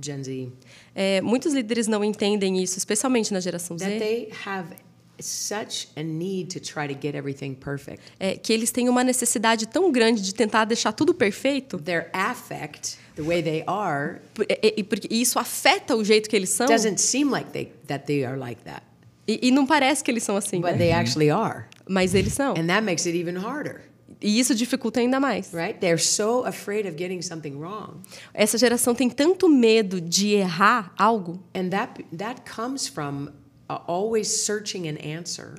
Gen Z, É, muitos líderes não entendem isso, especialmente na geração that Z, they have such a need to try to get everything perfect. é, que eles têm uma necessidade tão grande de tentar deixar tudo perfeito, Their affect, the way they are, por- e- e- porque isso afeta o jeito que eles são, doesn't seem like they that they are like that, e, e não parece que eles são assim, but né? they actually are, mas eles são. and that makes it even harder, E isso dificulta ainda mais. right? They're so afraid of getting something wrong, Essa geração tem tanto medo de errar algo, and that that comes from uh, always searching an answer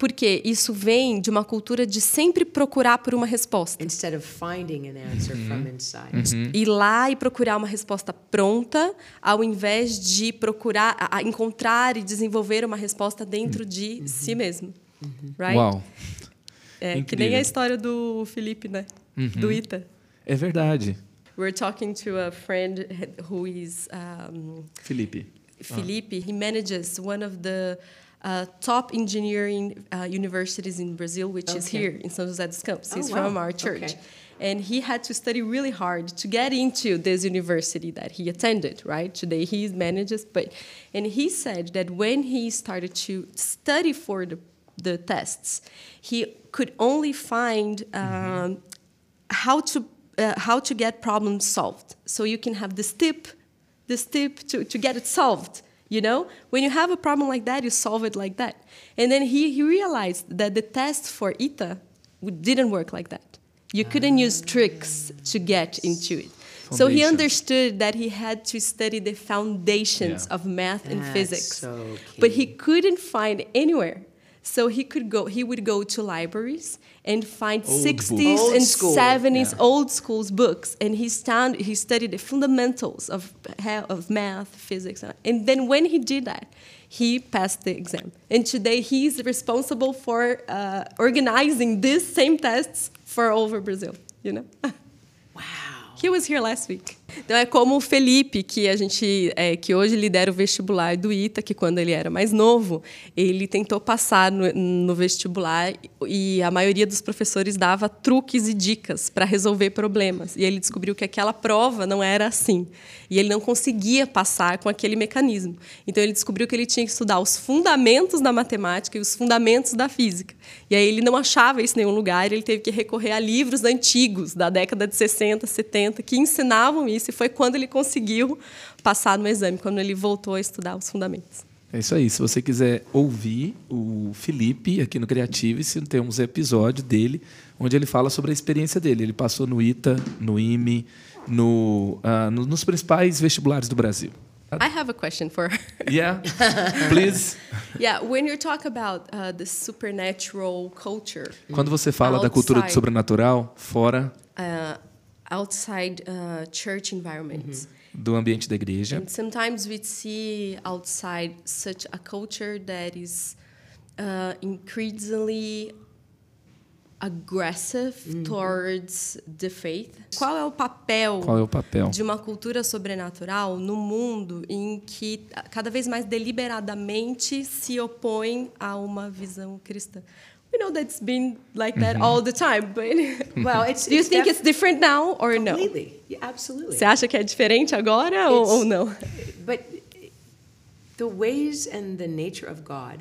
porque isso vem de uma cultura de sempre procurar por uma resposta. instead of finding an answer from inside. Ir lá e procurar uma resposta pronta, ao invés de procurar, encontrar e desenvolver uma resposta dentro de si mesmo. Right? Uau, É, que Incrível. nem a história do Felipe, né? Do Ita. é verdade. We're talking to a friend who is um, Felipe. Felipe. He manages one of the uh, top engineering uh, universities in Brazil, which is here in São José dos Campos. Oh, He's wow. from our church. Okay. And he had to study really hard to get into this university that he attended, right? Today he manages, but and he said that when he started to study for the, the tests, he could only find um, how to uh, how to get problems solved. So you can have this tip, this tip to, to get it solved. You know, when you have a problem like that, you solve it like that. And then he, he realized that the test for ITA didn't work like that. You couldn't use tricks to get into it. So he understood that he had to study the foundations Yeah. of math and That's physics. so But he couldn't find anywhere. So he could go he would go to libraries and find Old 60s. Old and school. 70s Yeah. old schools books and he stand he studied the fundamentals of of math physics and then when he did that he passed the exam and today he's responsible for uh, organizing these same tests for all over brazil you know Wow. He was here last week. Então é como o Felipe, que a gente é, que hoje lidera o vestibular do ITA, que quando ele era mais novo, ele tentou passar no, no vestibular e a maioria dos professores dava truques e dicas para resolver problemas. E ele descobriu que aquela prova não era assim. E ele não conseguia passar com aquele mecanismo. Então ele descobriu que ele tinha que estudar os fundamentos da matemática e os fundamentos da física. E aí ele não achava isso em nenhum lugar, ele teve que recorrer a livros antigos da década de 60, 70 que ensinavam isso e foi quando ele conseguiu passar no exame, quando ele voltou a estudar os fundamentos. É isso aí. Se você quiser ouvir o Felipe aqui no Creativice, temos um episódio dele onde ele fala sobre a experiência dele. Ele passou no ITA, no IME, no, no- nos principais vestibulares do Brasil. I have a question for her. Yeah, please. yeah, when you talk about uh, the supernatural culture, Quando você fala da cultura do Outside. sobrenatural fora uh, outside uh, church environments, do ambiente da igreja, And sometimes we see outside such a culture that is uh, increasingly aggressive towards the faith. Qual é o papel qual é o papel? de uma cultura sobrenatural no mundo em que cada vez mais deliberadamente se opõe a uma visão cristã? We know that's been like that all the time, but Well, it's, do you it's think def- it's different now or no? completely. Yeah, absolutely. Você acha que é diferente agora ou, ou não? But the ways and the nature of God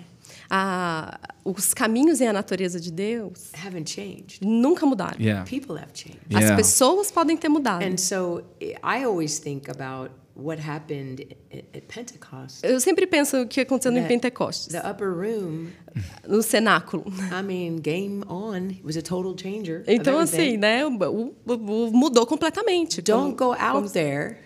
Ah, os caminhos e a natureza de Deus haven't changed. nunca mudaram. Yeah. People have changed. As Yeah. pessoas podem ter mudado. And so I always think about what happened at, Pentecost. Eu sempre penso o que aconteceu em Pentecostes, The upper room, no cenáculo. I mean, game on. It was a total changer. Então, assim, né, o- o- mudou completamente. Don't Como- go out there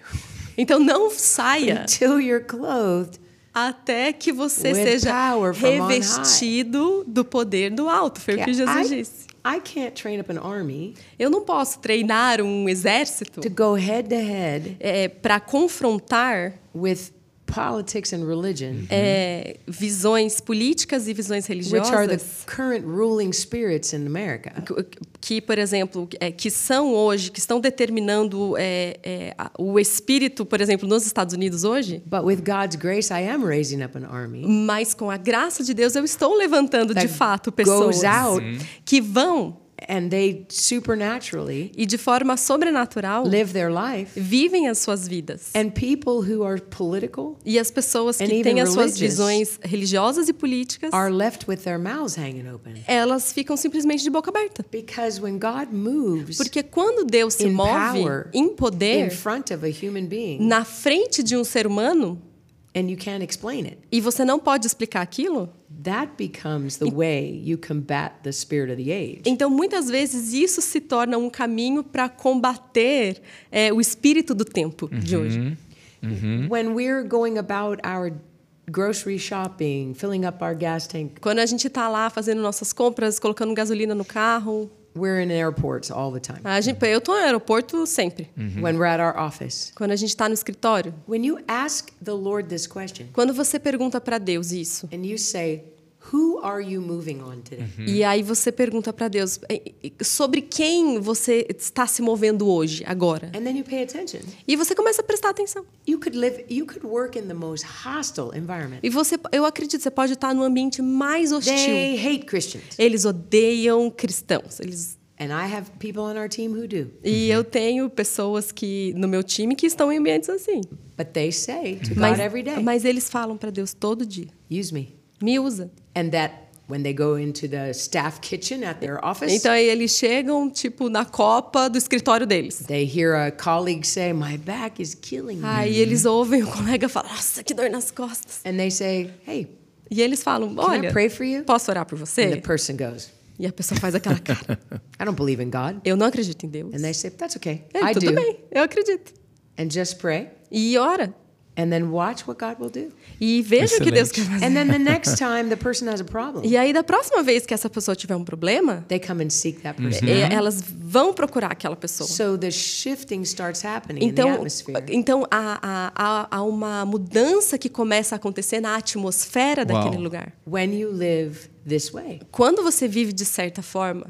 Então, não saia until you're clothed até que você seja revestido do poder do alto. Foi o que Jesus disse. I can't train up an army Eu não posso treinar um exército to go head to head para confrontar with politics and religion, é, visões políticas e visões which are the religiosas. current ruling spirits in America. que- por exemplo, é, que são hoje, que estão determinando é, é, o espírito, por exemplo, nos Estados Unidos hoje. But with God's grace, I am raising up an army. Mas com a graça de Deus eu estou levantando de fato pessoas. out que vão and they supernaturally e de forma sobrenatural live their life. vivem as suas vidas. And people who are political E as pessoas And que têm as suas visões religiosas e políticas, are left with their mouths hanging open. elas ficam simplesmente de boca aberta. Because when God moves Porque quando Deus se in move power em in poder front of a human being na frente de um ser humano and you can't explain it, e você não pode explicar aquilo, that becomes the way you combat the spirit of the age. então muitas vezes isso se torna um caminho para combater é, o espírito do tempo de hoje. When we're going about our grocery shopping, filling up our gas tank, Quando a gente está lá fazendo nossas compras, colocando gasolina no carro, we're in airports all the time. a gente, eu estou no aeroporto sempre. When we're at our office. Quando a gente está no escritório, When you ask the Lord this question quando você pergunta para Deus isso, and you say, Who are you moving on today? E aí você pergunta para Deus "E- e- sobre quem você está se movendo hoje, agora. And then you pay attention. E você começa a prestar atenção. You could live you could work in the most hostile environment. E você, eu acredito, você pode estar no ambiente mais hostil. They hate Christians. Eles odeiam cristãos. Eles And I have people on our team who do. e eu tenho pessoas que no meu time que estão em ambientes assim. But they say to Mas, God every day, mas eles falam para Deus todo dia: use me. me usa. And that when they go into the staff kitchen at their office, Então aí eles chegam tipo na copa do escritório deles. they hear a colleague say, My back is killing me. Aí eles ouvem o colega falar: nossa, que dor nas costas. And they say, Hey, E eles falam: olha, posso orar por And the você? person goes, E a pessoa faz aquela cara. I don't believe in God. Eu não acredito em Deus. And they say, That's okay. Ele, I tudo do. bem, eu acredito. And just pray. E ora. And then watch what God will do. E veja o que Deus quer fazer. And then the next time the person has a problem, E aí, da próxima vez que essa pessoa tiver um problema, they come and seek that person. é, elas vão procurar aquela pessoa. So the shifting starts happening in the Então, atmosphere. então há, há- há- uma mudança que começa a acontecer na atmosfera daquele Uau. lugar. When you live this way, Quando você vive de certa forma,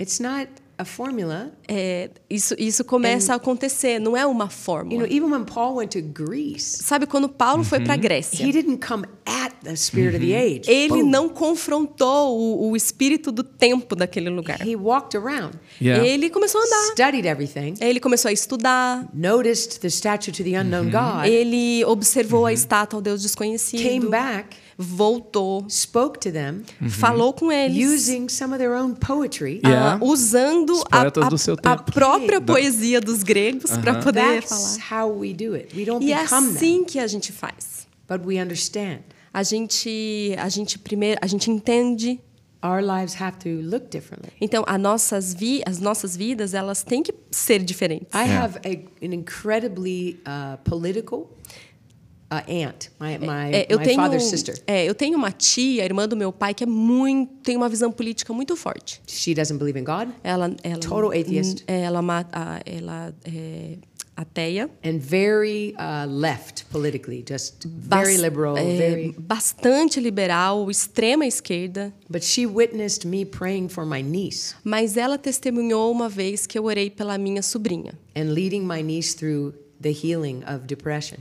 it's not a formula. é, isso, isso começa a acontecer, não é uma You fórmula. know, even when Paul went to Greece, Sabe, quando Paulo foi para a Grécia, he didn't come at the spirit of the age. ele Boom. não confrontou o, o espírito do tempo daquele lugar. He walked around, Yeah. Ele começou a andar. studied everything, Ele começou a estudar. noticed the statue to the unknown God, Ele observou a estátua ao Deus desconhecido. came back, Voltou. spoke to them, Falou com eles. using some of their own poetry. ah, Yeah. usando a, a- do seu a própria Da- poesia dos gregos para poder That's falar. how we do it. We don't E é become them, assim que a gente faz. but we understand. A gente, a gente primeiro, a gente entende. Our lives have to look differently. Então, as nossas, vi, as nossas vidas, elas têm que ser diferentes. I have a, an incredibly uh, political uh, aunt, my, my, É, eu my tenho, father's sister. é, eu tenho uma tia, irmã do meu pai, que é muito, tem uma visão política muito forte. She doesn't believe in God Ela, ela, Total atheist. Ela, ma- a- ela é ateia. and very uh, left politically, just very bas- liberal, é, very. bastante liberal, extrema esquerda. But she witnessed me praying for my niece Mas ela testemunhou uma vez que eu orei pela minha sobrinha. and leading my niece through the healing of depression.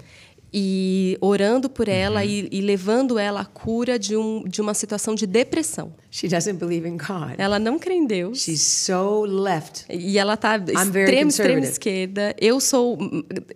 E orando por ela e, e levando ela à cura de, um, de uma situação de depressão. She doesn't believe in God. Ela não crê em Deus. She's so left. E ela tá very extrema, extrema esquerda. Eu sou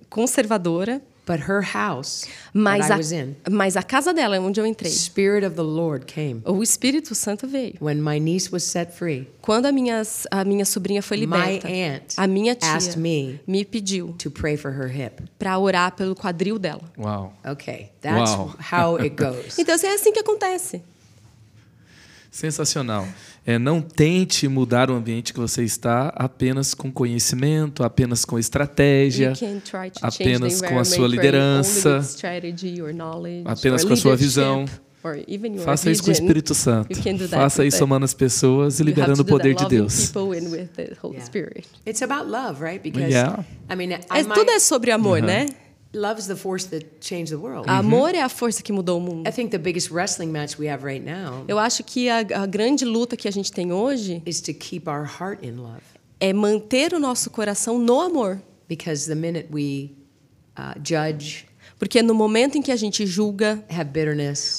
conservadora. But her house Mas that I a, was in, mas a casa dela, onde eu entrei, Spirit of the Lord came. o Espírito Santo veio. When my niece was set free, Quando a minha, a minha sobrinha foi my liberta, aunt a minha tia asked me me pediu to pray for her hip. para orar pelo quadril dela. Uau. Okay, that's Wow. how it goes. Então, assim, é assim que acontece. Sensacional. É, não tente mudar o ambiente que você está apenas com conhecimento, apenas com estratégia, You can try to change apenas the com a sua liderança, apenas com a sua visão. or even your Faça isso com o. Espírito Santo. Faça with isso the- amando as pessoas e liberando o poder de Deus. people and with the Holy Yeah. Spirit. It's about love, right? Because Yeah. I mean, I É, might, tudo é sobre amor, né? Love's the force that changed the world. Amor é a força que mudou o mundo. I think the biggest wrestling match we have right now Eu acho que a, a grande luta que a gente tem hoje is to keep our heart in love. é manter o nosso coração no amor. Because the minute we uh, judge, Porque no momento em que a gente julga,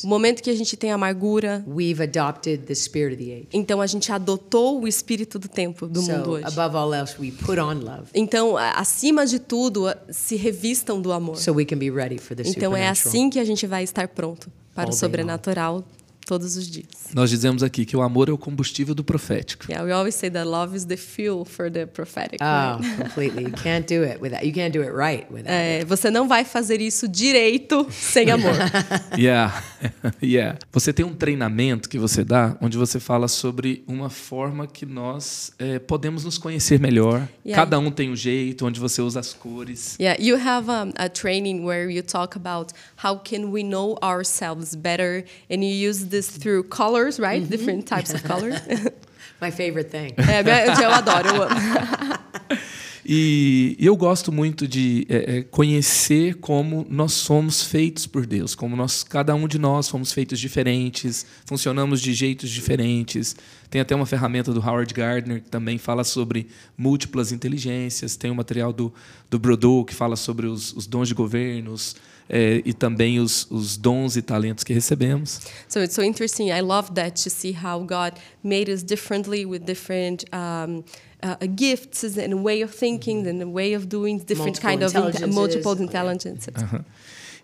no momento que a gente tem amargura, we've adopted the spirit of the age. então a gente adotou o espírito do tempo do mundo hoje. above all else, we put on love Então, acima de tudo, se revistam do amor. so we can be ready for the Então é assim que a gente vai estar pronto para o sobrenatural todos os dias. Nós dizemos aqui que o amor é o combustível do profético. Yeah, we always say that love is the fuel for the prophetic. Oh, right? completely. You can't do it without. You can't do it right without. it. É, você não vai fazer isso direito sem amor. Yeah. yeah. Você tem um treinamento que você dá onde você fala sobre uma forma que nós eh, podemos nos conhecer melhor. Yeah. Cada um tem um jeito, onde você usa as cores. Yeah, you have a, a training where you talk about how can we know ourselves better, and you use this through colors, right? Different types of colors. My favorite thing. é, eu adoro, eu amo. E eu gosto muito de eh, eh, conhecer como nós somos feitos por Deus, como nós, cada um de nós fomos feitos diferentes, funcionamos de jeitos diferentes. Tem até uma ferramenta do Howard Gardner que também fala sobre múltiplas inteligências. Tem o material do, do Brodou que fala sobre os, os dons de governos eh, e também os, os dons e talentos que recebemos. So it's so interesting. I love that to see how God made us differently with different um, uh, gifts and a way of thinking and a way of doing different Multiple kind of intelligences. multiple Yeah. intelligence. Aham.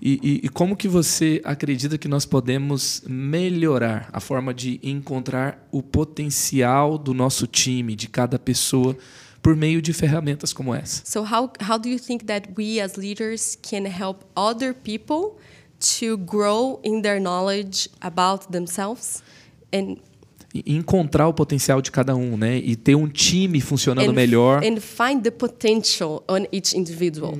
E, e- e como que você acredita que nós podemos melhorar a forma de encontrar o potencial do nosso time, de cada pessoa, por meio de ferramentas como essa? So how how do you think that we as leaders can help other people to grow in their knowledge about themselves and encontrar o potencial de cada um, né? E ter um time funcionando and, melhor, and find the potential on each individual.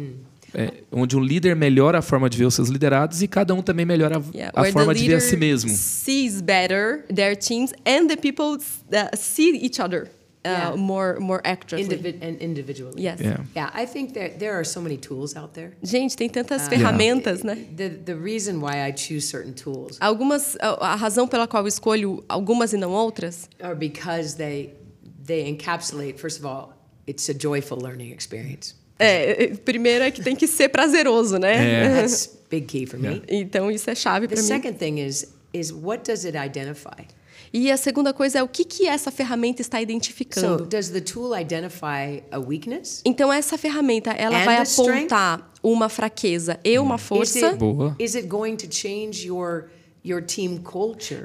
é, onde um líder melhora a forma de ver os seus liderados e cada um também melhora a, Yeah, a forma de ver a si mesmo. sees better their teams and the people see each other Yeah. more more accurately. Indivi- and individually. Yes. Yeah. Yeah, I think that there are so many tools out there. Gente, tem tantas Ah. ferramentas, né? The the reason why I choose certain tools Algumas a razão pela qual eu escolho algumas e não outras are because they they encapsulate. First of all, it's a joyful learning experience. é, é, primeiro é que tem que ser prazeroso, né? É. That's big key for me. Então isso é chave The para mim. second thing is is what does it identify? E a segunda coisa é o que que essa ferramenta está So, identificando. does the tool identify a weakness? Então essa ferramenta ela And vai apontar uma fraqueza e uma Is força. it, Boa. is it going to change your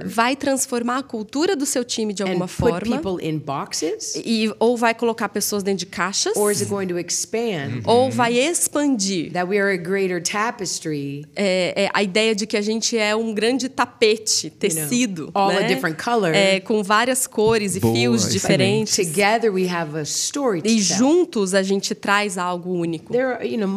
vai transformar a cultura do seu time de and alguma put forma people in boxes, e ou vai colocar pessoas dentro de caixas or is it going to expand ou vai expandir that we are a greater tapestry? é, é a ideia de que a gente é um grande tapete tecido all né? a different color. é, com várias cores e Boa, fios diferentes Together we have a story to e juntos a gente traz algo único There, are, you know,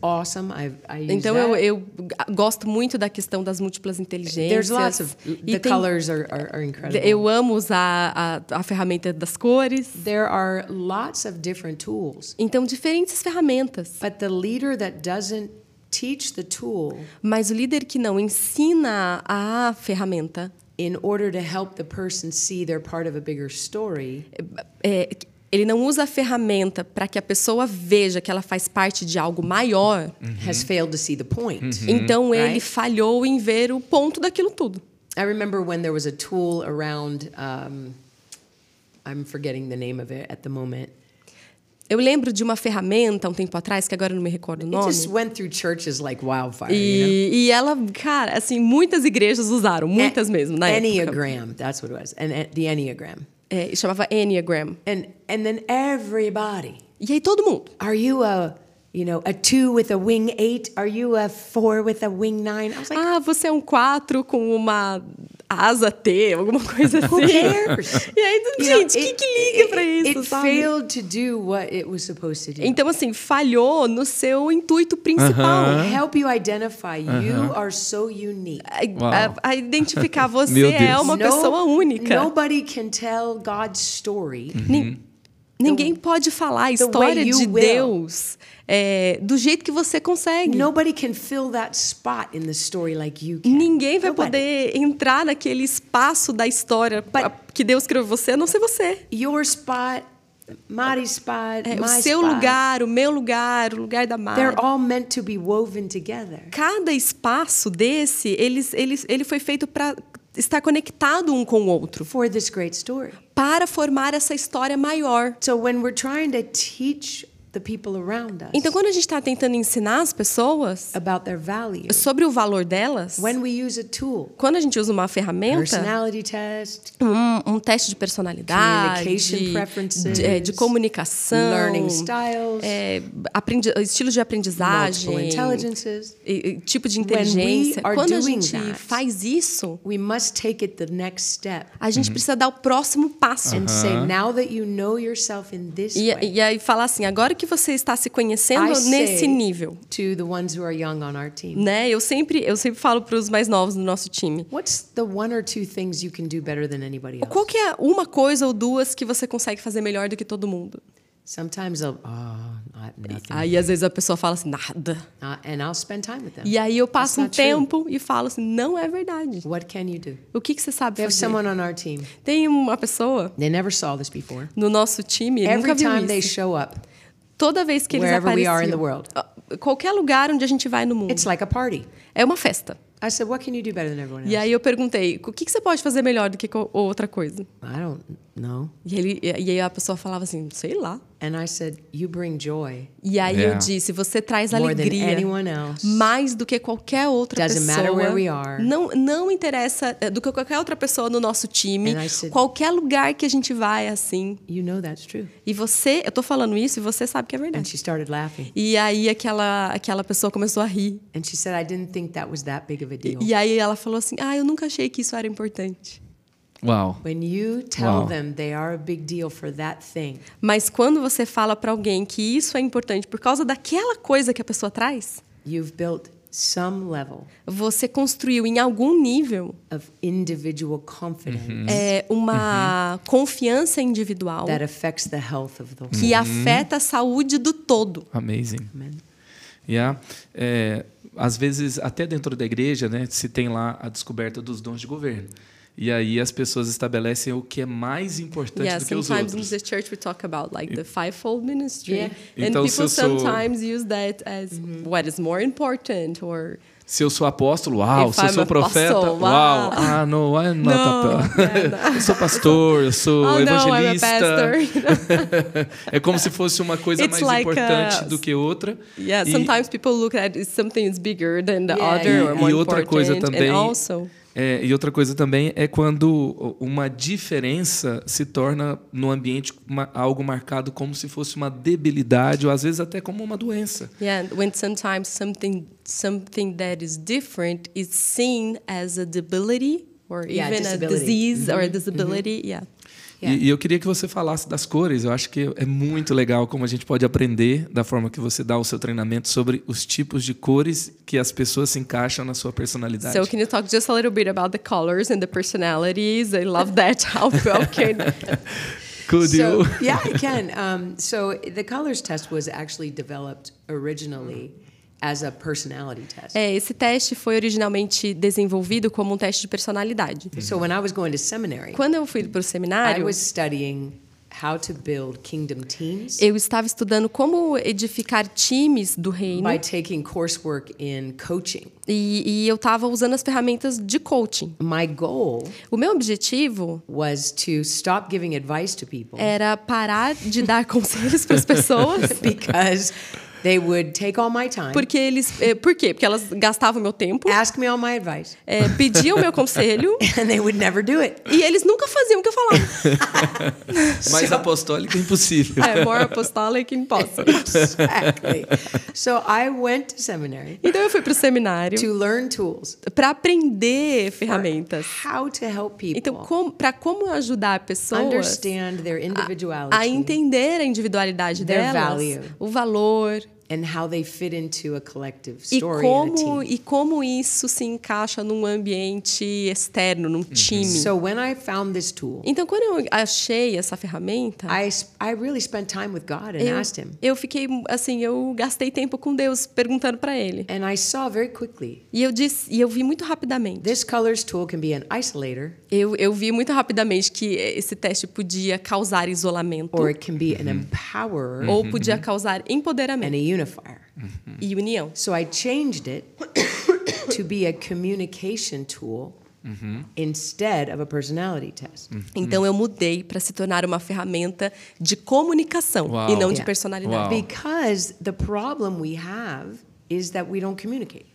awesome. I, I use então eu, that. eu gosto muito da questão das múltiplas inteligências There's lots of the tem- colors are, are, are incredible. eu amo usar a, a ferramenta das cores. There are lots of different tools, então diferentes ferramentas. But the leader that doesn't teach the tool Mas o líder que não ensina a ferramenta, in order to help the person see they're part of a bigger story, é, ele não usa a ferramenta para que a pessoa veja que ela faz parte de algo maior, has failed to see the point. então ele Right. falhou em ver o ponto daquilo tudo. I remember when there was a tool around. Um, I'm forgetting the name of it at the moment. Eu lembro de uma ferramenta um tempo atrás, que agora eu não me recordo o It nome. just went through churches like wildfire. you know? E, e ela, cara, assim, muitas igrejas usaram, muitas mesmo, na época. Enneagram, that's what it was. And the Enneagram. É, chamava Enneagram. And and then everybody. E aí todo mundo. Are you a you know, a two with a wing eight? Are you a four with a wing nine? I was like, Ah, você é um 4 com uma asa T, alguma coisa assim. E aí, gente, o que, it- que liga pra it- isso, It sabe? failed to do what it was supposed to do. Então, assim, falhou no seu intuito principal. Help you identify you are so unique. A, Uau. a- a identificar você é Deus. uma No- pessoa única. Nobody can tell God's story Nin- Ninguém pode falar a história way you de will. É, do jeito que você consegue. Nobody can fill that spot in the story like you can. Ninguém vai Nobody. poder entrar naquele espaço da história a- que Deus criou você, a não ser você. Your spot, spot, É, o seu spot, lugar, o meu lugar, o lugar da Mari. they're all meant to be woven together. Cada espaço desse, eles, eles, ele foi feito para estar conectado um com o outro, for this great story. para formar essa história maior. So when we're trying to teach the people around us Então, quando a gente está tentando ensinar as pessoas about their values, sobre o valor delas, quando a gente usa uma ferramenta, um, um teste de personalidade, de, é, de comunicação, learning styles, é, aprendi estilos de aprendizagem, e- tipo de we inteligência. Quando a gente faz isso, we must take it the next step a gente precisa dar o próximo passo. and say, now that you know yourself in this E, way, e aí falar assim, agora que você está se conhecendo I nesse nível, to the ones who are young on our team, né? Eu sempre eu sempre falo para os mais novos do nosso time. what's the one or two things you can do better than anybody else? Qual que é uma coisa ou duas que você consegue fazer melhor do que todo mundo? Sometimes they'll, oh, not, nothing. Aí às vezes a pessoa fala assim, nada. Uh, and I'll spend time with them. E aí eu passo um true. tempo e falo assim, não é verdade. What can you do? O que, que você sabe have fazer? someone on our team. Tem uma pessoa They never saw this before. no nosso time, Every nunca viu time they isso. show up, Toda vez que eles wherever we apareciam, are in the world. ah, qualquer lugar onde a gente vai no mundo, it's like a party. é uma festa. I said, what can you do better than everyone else? E aí eu perguntei, o que, que você pode fazer melhor do que outra coisa? I don't know. E, ele, e aí a pessoa falava assim, sei lá. And I said, you bring joy E aí Yeah. eu disse, você traz more than alegria anyone else. mais do que qualquer outra Doesn't pessoa. matter where we are. Não, não interessa eh, do que qualquer outra pessoa no nosso time. Said- qualquer lugar que a gente vai é assim. You know that's true. E você, eu tô falando isso e você sabe que é And verdade. she started laughing. E aí aquela aquela pessoa começou a rir. And she said, I didn't think that was that big of a deal. E aí ela falou assim: "Ah, eu nunca achei que isso era importante". Uau. When you tell Wow. them they are a big deal for that thing, Mas quando você fala para alguém que isso é importante por causa daquela coisa que a pessoa traz, you've built some level você construiu em algum nível of individual confidence é, uma confiança individual that affects the health of the whole. que afeta a saúde do todo. Amazing. Amen. Yeah. É, às vezes, até dentro da igreja, né, se tem lá a descoberta dos dons de governo. E aí as pessoas estabelecem o que é mais importante Yeah, do que os sometimes in outros. the church we talk about like the fivefold ministry, Yeah. and Então, people se eu sou- sometimes use that as what is more important or Se eu sou apóstolo, uau. If Se eu I'm sou a profeta, apostle, uau. wow. Ah, não, I'm not No, a- yeah, Eu sou pastor, eu sou oh no, a evangelista. pastor. é como se fosse uma coisa It's mais like, importante uh, do que outra. yeah, E- sometimes people look at it, something is bigger than the Yeah, other yeah. or more E outra coisa também- and also É, e outra coisa também é quando uma diferença se torna no ambiente uma- algo marcado como se fosse uma debilidade ou às vezes até como uma doença. Yeah, when sometimes something something that is different is seen as a debility or Yeah, even a disease or a disability. Yeah. Yeah. E, e eu queria que você falasse das cores. Eu acho que é muito legal como a gente pode aprender da forma que você dá o seu treinamento sobre os tipos de cores que as pessoas se encaixam na sua personalidade. So can you talk just a little bit about the colors and the personalities? I love that. How can Could So, you? yeah, I can. Um, so the colors test was actually developed originally as a personality test. É, esse teste foi originalmente desenvolvido como um teste de personalidade. So when I was going to seminary, Quando eu fui para o I seminário, was studying how to build kingdom teams Eu estava estudando como edificar times do reino by taking coursework in coaching. e, e eu estava usando as ferramentas de coaching. My goal O meu objetivo was to stop giving advice to people era parar de dar conselhos para as pessoas. because they would take all my time, Porque eles. eh, Por quê? Porque elas gastavam meu tempo, ask me all my advice, eh, pediam meu conselho and they would never do it. e eles nunca faziam o que eu falava. Mais apostólico é impossível. É, more apostolic impossible. Exactly. so I went to seminary Então eu fui para o seminário to learn tools para aprender ferramentas. how to help people Então, para como ajudar pessoas understand their a individuality entender a individualidade Their delas, value. o valor and how they fit into a collective e story and a como team. e como isso se encaixa num ambiente externo, num time. So when I found this tool, Então, quando eu achei essa ferramenta, I, I really spent time with God and eu, asked Him. eu fiquei assim, eu gastei tempo com Deus perguntando para Ele. And I saw very quickly E eu disse, e eu vi muito rapidamente. this colors tool can be an isolator Eu, eu vi muito rapidamente que esse teste podia causar isolamento or it can be an empowerer ou podia causar and empoderamento a unifier. e união. So I changed it to be a communication tool instead of a personality test. Então eu mudei para se tornar uma ferramenta de comunicação Uau. e não de Yeah. personalidade. Uau. Because the problem we have is that we don't communicate.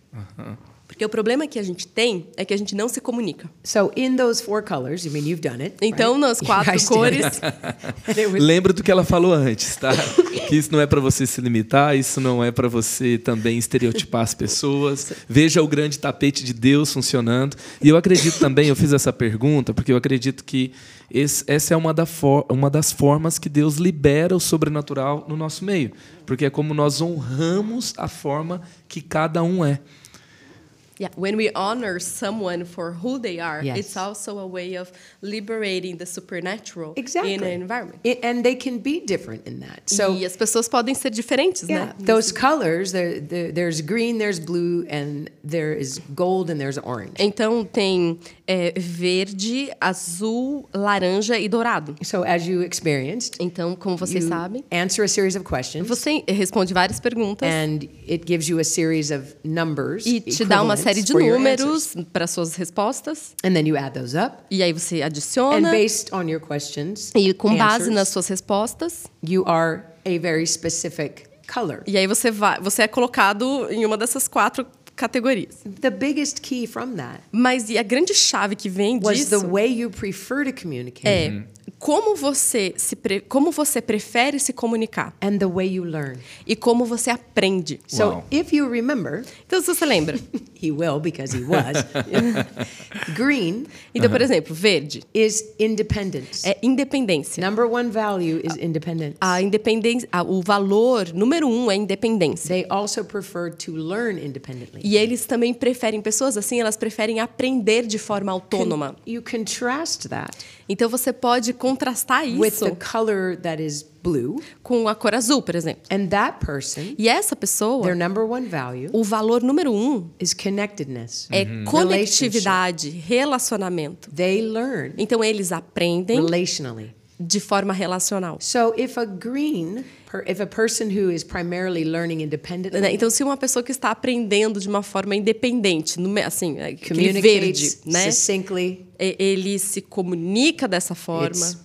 Porque o problema que a gente tem é que a gente não se comunica. So in those four colors, I mean, you've done it. Então, right? nas You quatro cores, Lembra do que ela falou antes, tá? Que isso não é para você se limitar, isso não é para você também estereotipar as pessoas. Veja o grande tapete de Deus funcionando. E eu acredito também, eu fiz essa pergunta porque eu acredito que esse- essa é uma, da for- uma das formas que Deus libera o sobrenatural no nosso meio, porque é como nós honramos a forma que cada um é. Yeah, when we honor someone for who they are, Yes. it's also a way of liberating the supernatural Exactly. in an environment. It- and they can be different in that. So e as pessoas podem ser diferentes, yeah, né? those colors, there, there, there's green, there's blue, and there is gold, and there's orange. Então tem é, verde, azul, laranja e dourado. So as you experienced, Então, como vocês sabem, answer a series of questions, você responde várias perguntas and it gives you a series of numbers e te dá uma série de números para suas respostas. and then you add those up, E aí você and adiciona. based on your questions, E com base answers, nas suas respostas. you are a very specific color. E aí você vai, você é colocado em uma dessas quatro categorias. The biggest key from that Mas e a grande chave que vem was disso the way you prefer to communicate é como você se pre- como você prefere se comunicar and the way you learn. e como você aprende. So Wow. if you remember, Então se você lembra, he will because he was. Green então por exemplo, verde is independence. é independência. Number one value is independence. A independência, a- o valor número um é independência. They also prefer to learn independently. E eles também preferem pessoas assim, elas preferem aprender de forma autônoma. You contrast that Então você pode contrastar with isso the color that is blue, com a cor azul, por exemplo. and that person, E essa pessoa, their number one value o valor número um is connectedness. é Relationship. conectividade, relacionamento. They learn Então eles aprendem relationally. De forma relacional. So if a green, per, if a person who is primarily learning independently Né? Então, se uma pessoa que está aprendendo de uma forma independente, assim, é, aquele communicates verde, né? succinctly, Ele se comunica dessa forma. it's,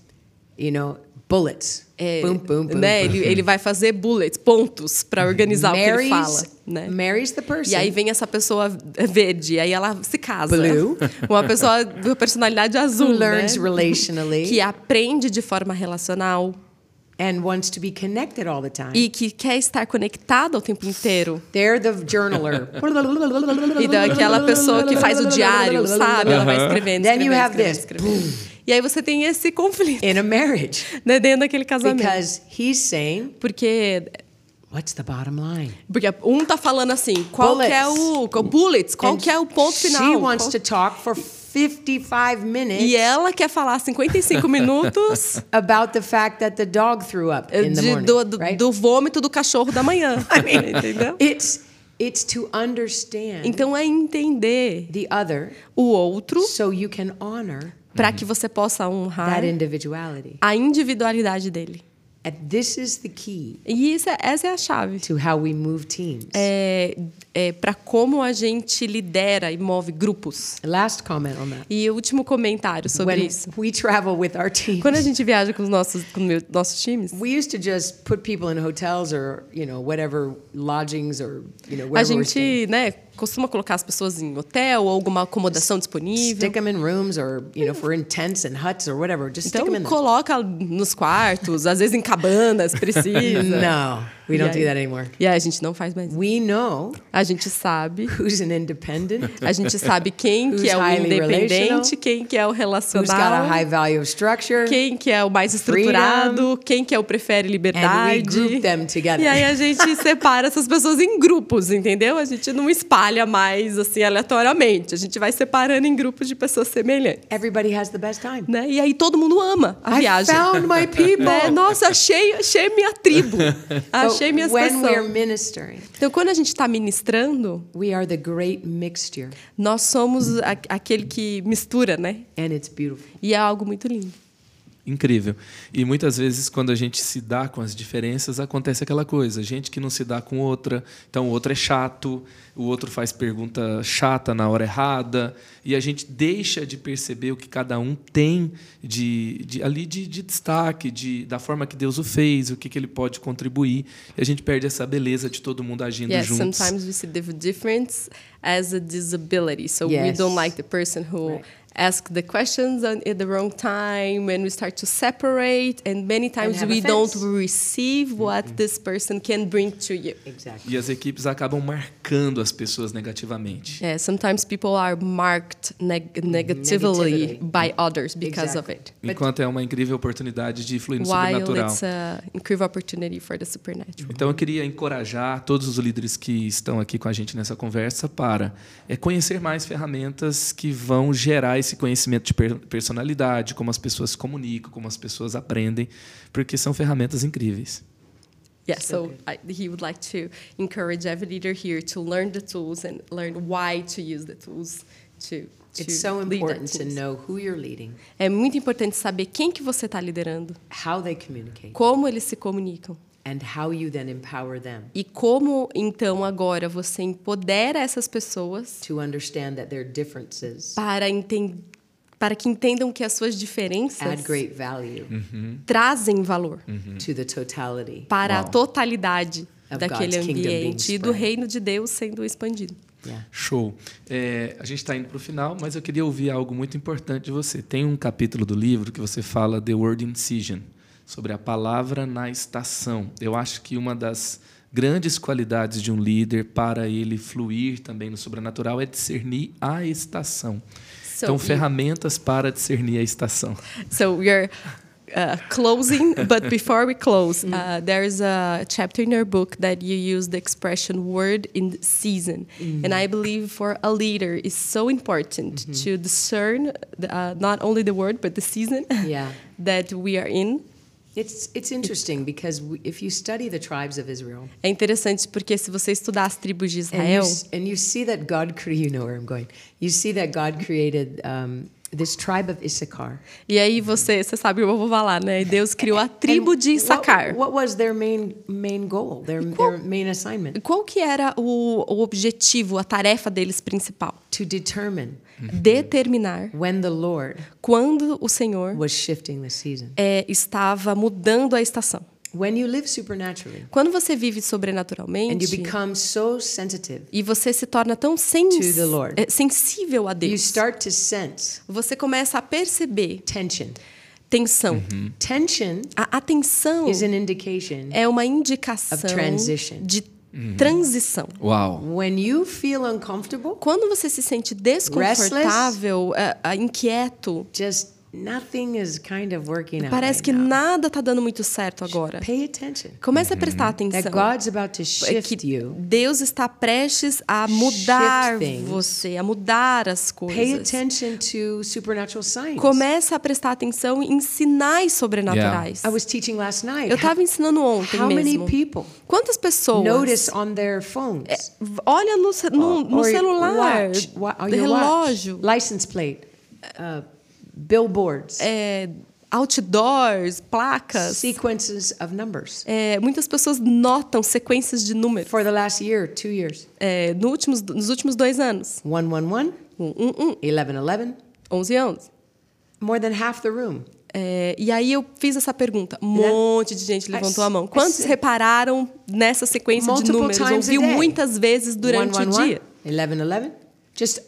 you know, bullets. é, boom, boom, boom. né? Ele, ele vai fazer bullets, pontos, para organizar o que ele fala. Né? marries the person. E aí vem essa pessoa verde, e aí ela se casa. Blue. Uma pessoa de personalidade who azul, learns né? relationally que aprende de forma relacional and wants to be connected all the time. e que quer estar conectado ao tempo inteiro. They're the journaler. E daquela pessoa que faz o diário, sabe? Ela vai escrevendo, Then you escrevendo, have escrevendo, this. escrevendo. E aí você tem esse conflito in a marriage né, dentro daquele casamento. because he's saying, Porque, "What's the bottom line?" porque um tá falando assim, qual que é o... Bullets, qual And é o ponto She final? wants Qual- to talk for 55 minutes E ela quer falar 55 minutos about the fact that the dog threw up in the morning, do, do, right? do vômito do cachorro da manhã. entendeu? It's it's to understand Então é entender the other o outro so you can honor para que você possa honrar that individuality. a individualidade dele. And this is the key E isso é, essa é a chave. to how we move teams. É, é, para como a gente lidera e move grupos. Last comment on that. E o último comentário sobre When isso. we travel with our teams, Quando a gente viaja com os nossos, com meu- nossos times, we used to just put people in hotels or you know whatever lodgings or you know a wherever staying. gente né, costuma colocar as pessoas em hotel ou alguma acomodação disponível. Stick them in rooms or you know if we're in tents and huts or whatever, just stick them in Então, coloca nos quartos, às vezes em cabanas, precisa. No, we don't do that anymore. E aí a gente não faz mais isso. We know A gente sabe, who's an independent, a gente sabe quem que é o independente, quem que é o who's got a relacional, high value of structure. quem que é o mais estruturado, quem que é o prefere And we liberdade. group them together. E aí a gente separa essas pessoas em grupos, entendeu? A gente não espalha mais assim aleatoriamente. A gente vai separando em grupos de pessoas semelhantes, Everybody has the best time. né? E aí todo mundo ama a I viagem. found my people. Né? Nossa, achei, achei minha tribo. Achei When we're pessoas. ministering, Então, quando a gente está ministrando, we are the great mixture, nós somos aquele que mistura, né? and it's beautiful. E é algo muito lindo. Incrível. E muitas vezes, quando a gente se dá com as diferenças, acontece aquela coisa. Gente que não se dá com outra, então o outro é chato, o outro faz pergunta chata na hora errada, e a gente deixa de perceber o que cada um tem de, de ali de, de destaque, de, da forma que Deus o fez, o que, que ele pode contribuir, e a gente perde essa beleza de todo mundo agindo Yes, juntos. sometimes we see the difference as a disability. So we Yes. don't like the person who Right. Asks the questions on, at the wrong time, and we start to separate, and many times have we don't receive what this person can bring to you. Exactly. E as equipes acabam marcando as pessoas negativamente. Yeah, sometimes people are marked neg- negatively Negatively. by others because of Exactly. it. Enquanto é uma incrível oportunidade de fluir no While sobrenatural. it's incredible opportunity for the supernatural. Então eu queria encorajar todos os líderes que estão aqui com a gente nessa conversa para é, conhecer mais ferramentas que vão gerar esse conhecimento de per- personalidade, como as pessoas se comunicam, como as pessoas aprendem, porque são ferramentas incríveis. Yeah, So. I, he would like to encourage every leader here to learn the tools and learn why to use the tools to. to It's so important to know who you're leading, É muito importante saber quem que você está liderando, how they communicate, como eles se comunicam and how you then empower them e como então agora você empodera essas pessoas to understand that their differences para enten para que entendam que as suas diferenças add great value trazem valor to the totality. para a Uau. totalidade Of daquele God's ambiente e do reino de Deus sendo expandido. Yeah. Show. É, a gente está indo para o final, mas eu queria ouvir algo muito importante de você. Tem um capítulo do livro que você fala The Word in Season, sobre a palavra na estação. Eu acho que uma das grandes qualidades de um líder para ele fluir também no sobrenatural é discernir a estação. So então, ferramentas para discernir a estação. So we're uh, closing, but before we close, uh, there's a chapter in your book that you use the expression "word in season," and I believe for a leader is so important to discern the, uh, not only the word but the season Yeah. that we are in. It's it's interesting because we, if you study the tribes of Israel É interessante porque se você estudar as tribos de and you, Israel, and you see that God you know where I'm going. You see that God created um, this tribe of Issachar. e aí você, você sabe o que eu vou falar, né? Deus criou a tribo de Issacar. What, what was their main main goal? Their their main assignment Qual que era o, o objetivo, a tarefa deles principal? to determine Determinar when the Lord quando o Senhor was shifting the season. é, estava mudando a estação. When you live supernaturally Quando você vive and you sobrenaturalmente become so sensitive, e você se torna tão sens To the Lord. é, sensível a Deus, você começa a perceber tension. tensão. Tension A atenção is an indication é uma indicação Of de transição. Uau! when you feel uncomfortable, Quando você se sente desconfortável, é, é, inquieto, just nothing is kind of working out. parece right que now. nada está dando muito certo agora. Pay attention. Comece a prestar atenção. That God's about to É shift que you. Deus está prestes a mudar você, a mudar as Pay coisas. attention to supernatural signs. Comece a prestar atenção em sinais sobrenaturais. I was teaching last night. Eu estava ensinando ontem How many mesmo. people Quantas pessoas notice on their phones? olha no, no, no celular, watch, wa- or do your relógio, watch, license plate, uh, billboards, é, outdoors, placas. sequences of numbers. É, muitas pessoas notam sequências de números For the last year, two years. é, no últimos, nos últimos dois anos. 111, Um, um, um, 1111, 11 anos. more than half the room. É, e aí eu fiz essa pergunta. Um monte de gente levantou a mão. Quantos repararam nessa sequência de Multiple números? Ouviu day. muitas vezes durante o 111, dia. 1111. Just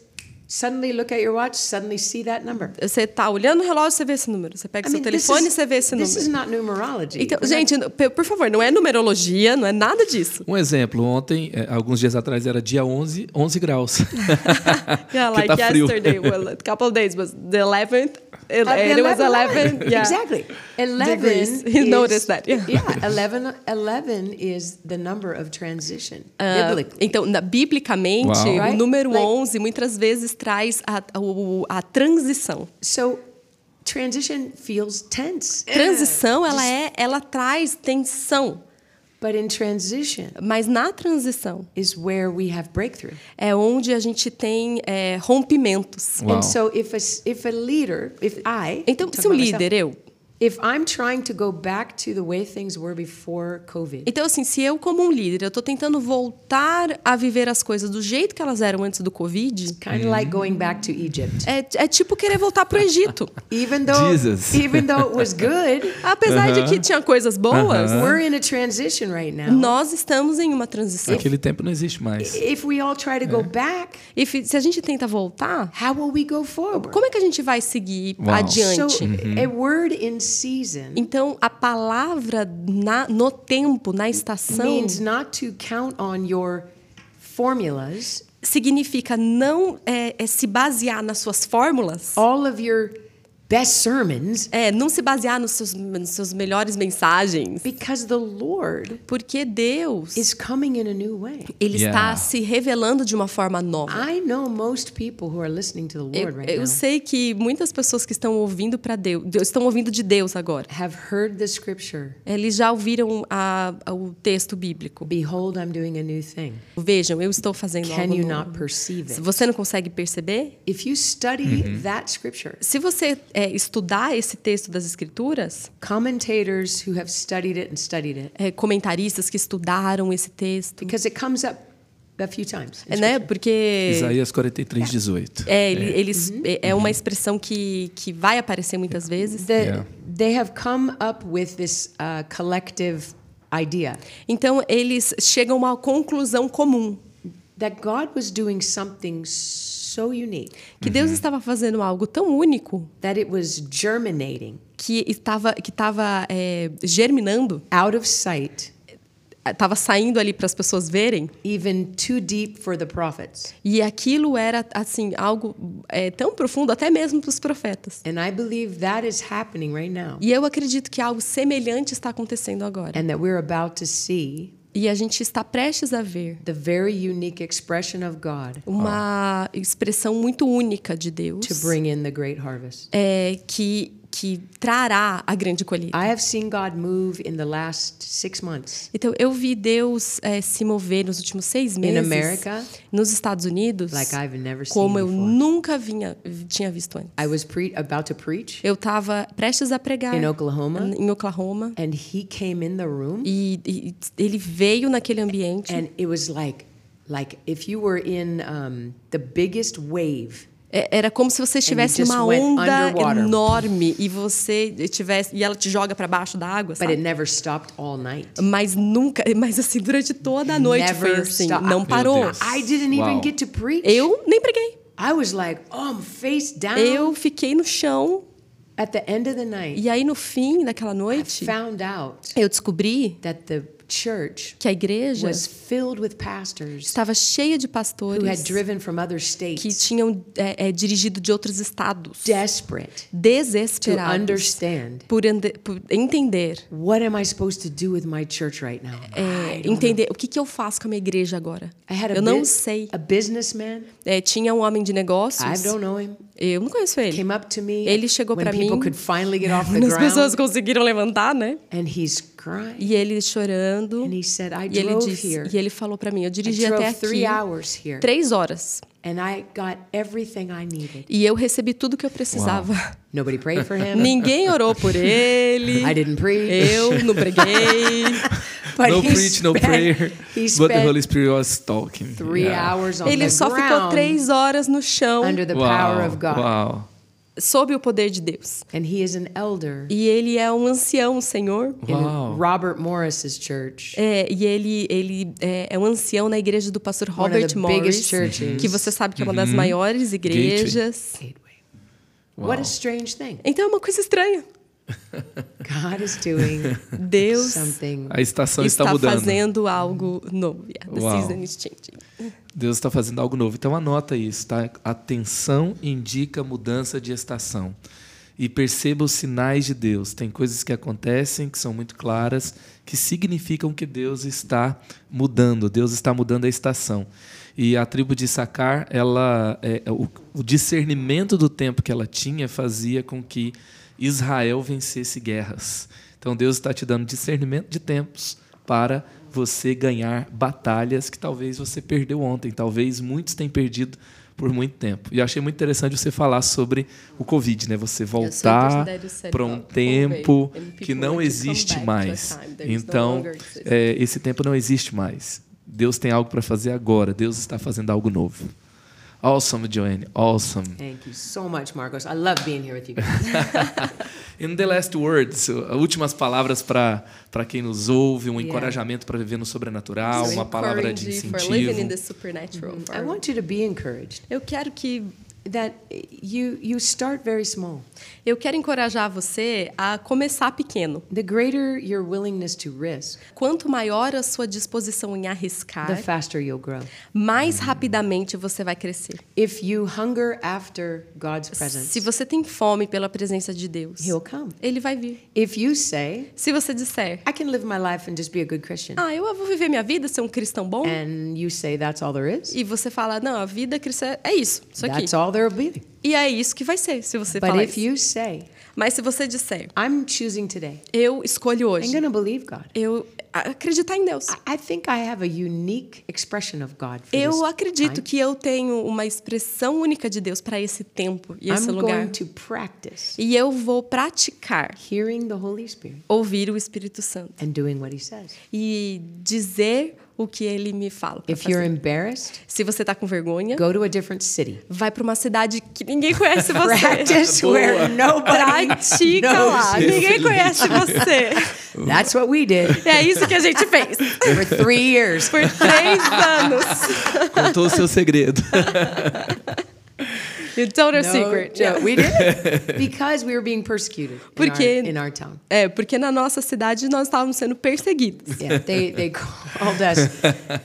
suddenly look at your watch, suddenly see that number. Você tá olhando o relógio, você vê esse número. Você pega I seu mean, this telefone e is- você vê esse This is número. not numerology. Então, gente, por favor, não é numerologia, não é nada disso. Um exemplo, ontem, eh, alguns dias atrás, era dia 11, 11 graus. Yeah, like tá frio. yesterday, well, a couple of days was the 11th. It, Uh, it was 11. Yeah. Exactly. 11 Degrees. He is, noticed that, yeah. 11, 11 is the number of transition, biblically. então, na- biblicamente, o Right? número Like- 11 muitas vezes traz a, a, o- a transição. So transition feels tense. Transição, ela é, ela traz tensão, mas na transição is where we have breakthrough. é onde a gente tem é, rompimentos. And so if a, if a leader, if I, Então, se um about myself, líder, eu, if I'm trying to go back to the way things were before COVID, Então, assim, se eu, como um líder, eu estou tentando voltar a viver as coisas do jeito que elas eram antes do Covid, kind of like going back to Egypt. é, é tipo querer voltar para o Egito. Even though, Jesus. even though it was good, Apesar de que tinha coisas boas, we're in a transition right now. nós estamos em uma transição. Aquele tempo não existe mais. If we all try to go back, fi- se a gente tenta voltar, how will we go forward? como é que a gente vai seguir Uau. adiante? So, a word in Então, a palavra na- no tempo, na estação, means not to count on your formulas, significa não é, é se basear nas suas fórmulas, all of your best sermons, é, não se basear nos seus, nos seus melhores mensagens, because the Lord porque Deus is coming in a new way. ele Yeah. está se revelando de uma forma nova. I know most people who are listening to the Eu, Lord right eu now sei que muitas pessoas que estão ouvindo para Deus, estão ouvindo de Deus agora. have heard the scripture. Eles já ouviram a- a- o texto bíblico. Behold, I'm doing a new thing. Vejam, eu estou fazendo Can algo you novo. not perceive Se it? você não consegue perceber, If you study that scripture, se você é, estudar esse texto das Escrituras, commentators who have studied it and studied it, é, comentaristas que estudaram esse texto, because it comes up a few times. é, né? Porque Isaías 43, 18. é, ele- eles é é uma expressão que, que vai aparecer muitas vezes. The- Yeah. They have come up with this uh, collective idea Então eles chegam a uma conclusão comum that God was doing something so unique que Deus estava fazendo algo tão único that it was germinating que estava que estava é, germinando, out of sight, estava saindo ali para as pessoas verem even too deep for the prophets. e aquilo era assim algo é, tão profundo até mesmo para os profetas. And I believe that is happening right now, E eu acredito que algo semelhante está acontecendo agora. and that we're about to see E a gente está prestes a ver the very unique expression of God uma expressão muito única de Deus to bring in the great harvest. é, que que trará a grande colheita. I have seen God move in the last six months Então eu vi Deus é, se mover nos últimos seis meses America, nos Estados Unidos like como eu before. nunca vinha, tinha visto antes. I was pre- about to preach Eu estava prestes a pregar Oklahoma, em Oklahoma and he came in the room, e, e ele veio naquele ambiente and it was like, like if you were in um, the biggest wave, Era como se você estivesse numa onda enorme e você tivesse e ela te joga para baixo da água, but it sabe? never stopped all night. Mas nunca, mas assim durante toda a noite foi Never assim, stop. não parou. Deus. I didn't even Wow. get to preach. Eu nem preguei. I was like, oh, I'm face down. Eu fiquei no chão At the end of the night, e aí no fim daquela I noite found out eu descobri that the church que a igreja was filled with pastors estava cheia de who had pastores driven from other que states, tinham é, é, dirigido de outros estados, desperate to desesperados understand por, ande- por entender, what am I supposed to do with my church right now? é, entender o que, que eu faço com a minha igreja agora. I had a, Eu não sei. É, tinha um homem de negócios. I don't know him. Eu não conheço ele. Came up to me Ele chegou para mim. As pessoas conseguiram levantar, né? and he's. E ele chorando. And he said, "I E ele drove disse, here. e ele falou para mim, eu I dirigi até aqui three hours here, três horas. And I got everything I needed. E eu recebi tudo que eu precisava. Nobody prayed for him. Ninguém orou por ele. I didn't preach. Eu não preguei. But no preach, no prayer, but the Holy Spirit was talking. three Yeah. hours on Ele the só ficou três horas no chão, under the Uau, power of God. uau, sob o poder de Deus. And he is an elder E ele é um ancião, Senhor. uau. in Robert Morris's church. É, e ele, ele é, é um ancião na igreja do pastor One Robert Morris, que você sabe que é uma das maiores igrejas. Gateway. Uau. What a strange thing. Então é uma coisa estranha. God is doing Deus something. A estação está, está mudando. fazendo algo novo. Yeah, the Uau. season is changing. Deus está fazendo algo novo. Então anota isso, tá? Atenção indica mudança de estação. E perceba os sinais de Deus. Tem coisas que acontecem que são muito claras, que significam que Deus está mudando. Deus está mudando a estação. E a tribo de Sacar, ela, é, o, o discernimento do tempo que ela tinha fazia com que Israel vencesse guerras. Então Deus está te dando discernimento de tempos para você ganhar batalhas que talvez você perdeu ontem, talvez muitos tenham perdido por muito tempo. E eu achei muito interessante você falar sobre o Covid, né? Você voltar para um tempo que não existe mais. Então, é, esse tempo não existe mais. Deus tem algo para fazer agora. Deus está fazendo algo novo. Awesome, Joanne. Awesome. Thank you so much, Marcos. I love being here with you guys. In the last words, uh, últimas palavras para para quem nos ouve, um Yeah. encorajamento para viver no sobrenatural, uma palavra de For living in incentivo. the supernatural. I want you to be encouraged Eu quero que that you you start very small. eu quero encorajar você a começar pequeno. The greater your willingness to risk, Quanto maior a sua disposição em the arriscar, faster you'll grow. mais rapidamente você vai crescer. If you hunger after God's presence, Se você tem fome pela presença de Deus, He'll come. ele vai vir. If you say, Se você disser, I can live my life and just be a good Christian, ah, eu vou viver minha vida, ser um cristão bom, and you say that's all there is, e você fala, não, a vida cristã é isso, isso aqui. that's all be. E é isso que vai ser, se você But falar if isso. you say, Mas se você disser, I'm choosing today, eu escolho I'm hoje, going to believe God. eu acreditar em Deus. I- I think I have a unique expression of God for Eu acredito time. que eu tenho uma expressão única de Deus para esse tempo e esse I'm lugar. going to practice E eu vou praticar hearing the Holy Spirit ouvir o Espírito Santo and doing what He says. e dizer o que ele me fala. If you're embarrassed, Se você tá com vergonha, go to a different city. vai para uma cidade que ninguém conhece você. Practice where nobody Pratica knows lá. you. Ninguém conhece você. That's what we did É isso que a gente fez. for three years. Por três anos. Contou o seu segredo. You told our No secret. joke. We did it because we were being persecuted in, our, Porque- in our town. É, porque na nossa cidade nós estávamos sendo perseguidos. Yeah, they, they called us.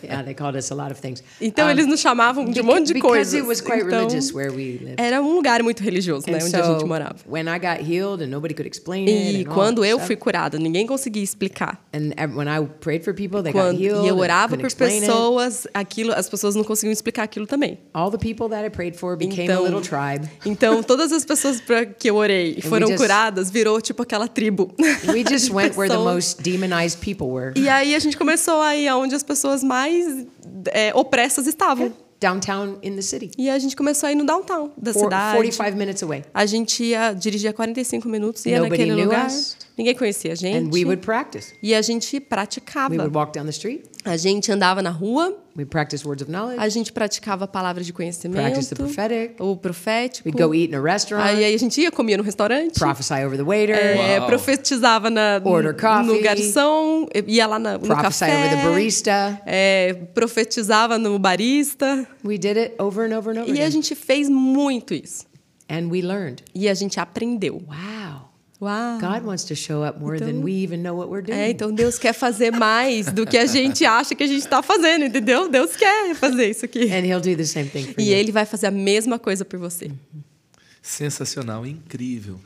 Yeah, they called us a lot of things. Então Um, eles nos chamavam de um monte de because coisas. it was quite Então, religious where we lived. era um lugar muito religioso, né, And onde a so gente morava. when I got healed and nobody could explain it, E and all quando eu stuff, fui curada, ninguém conseguia explicar. and when I prayed for people, they got Quando, healed. e eu orava por explain it. pessoas, aquilo, as pessoas não conseguiam explicar aquilo também. All the people that I prayed for became a Então, little tribe. então todas as pessoas para que eu orei e we foram just- curadas, virou tipo aquela tribo. We just went where the most demonized people were. E aí a gente começou a ir aonde as pessoas mais é, opressas estavam. Downtown in the city. E a gente começou a ir no downtown da For, cidade. 45 minutes away. A gente ia dirigir 45 minutos, ia Nobody naquele lugar. us. Ninguém conhecia a gente. And we would practice. E a gente praticava. We would walk down the street. A gente andava na rua, We'd practice words of knowledge. a gente praticava a palavra de conhecimento, Practice the prophetic. o profético. We'd go eat in a restaurant. Aí, aí a gente ia, comia no restaurante, prophesy over the waiter. é, Uau. profetizava na, Order coffee. no garçom, ia lá na, no prophesy café, over the barista. é, profetizava no barista. We did it over and over and over E a again. gente fez muito isso. And we learned. E a gente aprendeu. Wow. Uau! God wants to show up more than Então- we even know what we're doing. É, então Deus quer fazer mais do que a gente acha que a gente está fazendo, entendeu? Deus quer fazer isso aqui. And he'll do the same thing for E you. Ele vai fazer a mesma coisa por você. Sensacional, incrível.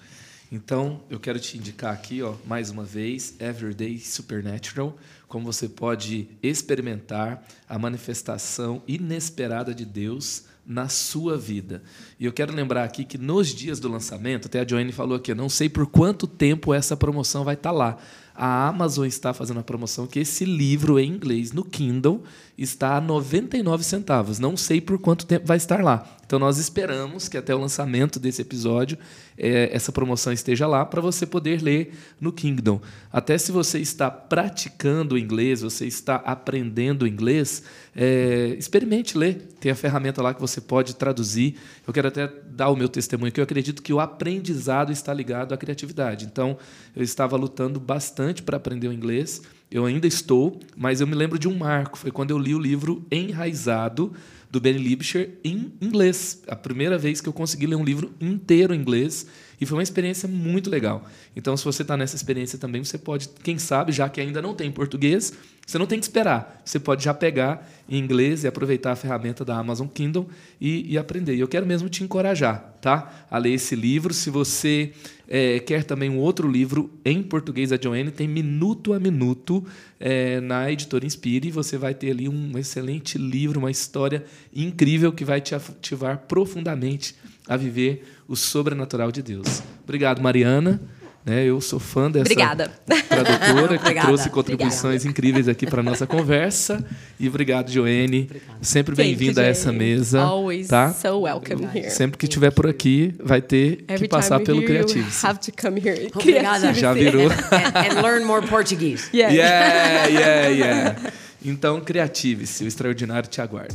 Então, eu quero te indicar aqui, ó, mais uma vez, Everyday Supernatural. como você pode experimentar a manifestação inesperada de Deus na sua vida. E eu quero lembrar aqui que nos dias do lançamento, até a Joanne falou aqui, eu não sei por quanto tempo essa promoção vai estar lá. A Amazon está fazendo a promoção que esse livro em inglês no Kindle está a 99 centavos. Não sei por quanto tempo vai estar lá. Então nós esperamos que até o lançamento desse episódio é, essa promoção esteja lá para você poder ler no Kingdom. Até se você está praticando inglês, você está aprendendo inglês, é, experimente ler. Tem a ferramenta lá que você pode traduzir. Eu quero até dar o meu testemunho que eu acredito que o aprendizado está ligado à criatividade. Então eu estava lutando bastante para aprender o inglês. Eu ainda estou, mas eu me lembro de um marco. Foi quando eu li o livro Enraizado do Benny Libscher em inglês. A primeira vez que eu consegui ler um livro inteiro em inglês e foi uma experiência muito legal. Então, se você está nessa experiência também, você pode, quem sabe, já que ainda não tem português, você não tem que esperar. Você pode já pegar em inglês e aproveitar a ferramenta da Amazon Kindle e, e aprender. E eu quero mesmo te encorajar, tá? A ler esse livro. Se você é, quer também um outro livro em português, a Joanne tem minuto a minuto é, na editora Inspire. Você vai ter ali um excelente livro, uma história incrível que vai te ativar profundamente a viver o sobrenatural de Deus. Obrigado, Mariana. Né, eu sou fã dessa Obrigada. tradutora que trouxe contribuições Obrigada. incríveis aqui para a nossa conversa. E obrigado, Joene. Sempre bem-vinda a essa mesa. Always tá? so welcome here. Sempre que estiver por aqui, vai ter Every que passar pelo Criativo. Have to come here. Obrigada. Já virou. and, and learn more Portuguese. Yeah, yeah, yeah. yeah. Então, Criative-se, o extraordinário te aguarda.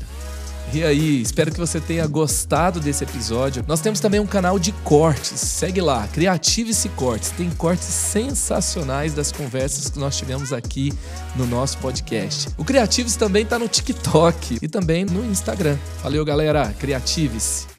E aí, espero que você tenha gostado desse episódio. Nós temos também um canal de cortes. Segue lá, Criative-se Cortes. Tem cortes sensacionais das conversas que nós tivemos aqui no nosso podcast. O Criative-se também está no TikTok e também no Instagram. Valeu, galera. Criative-se.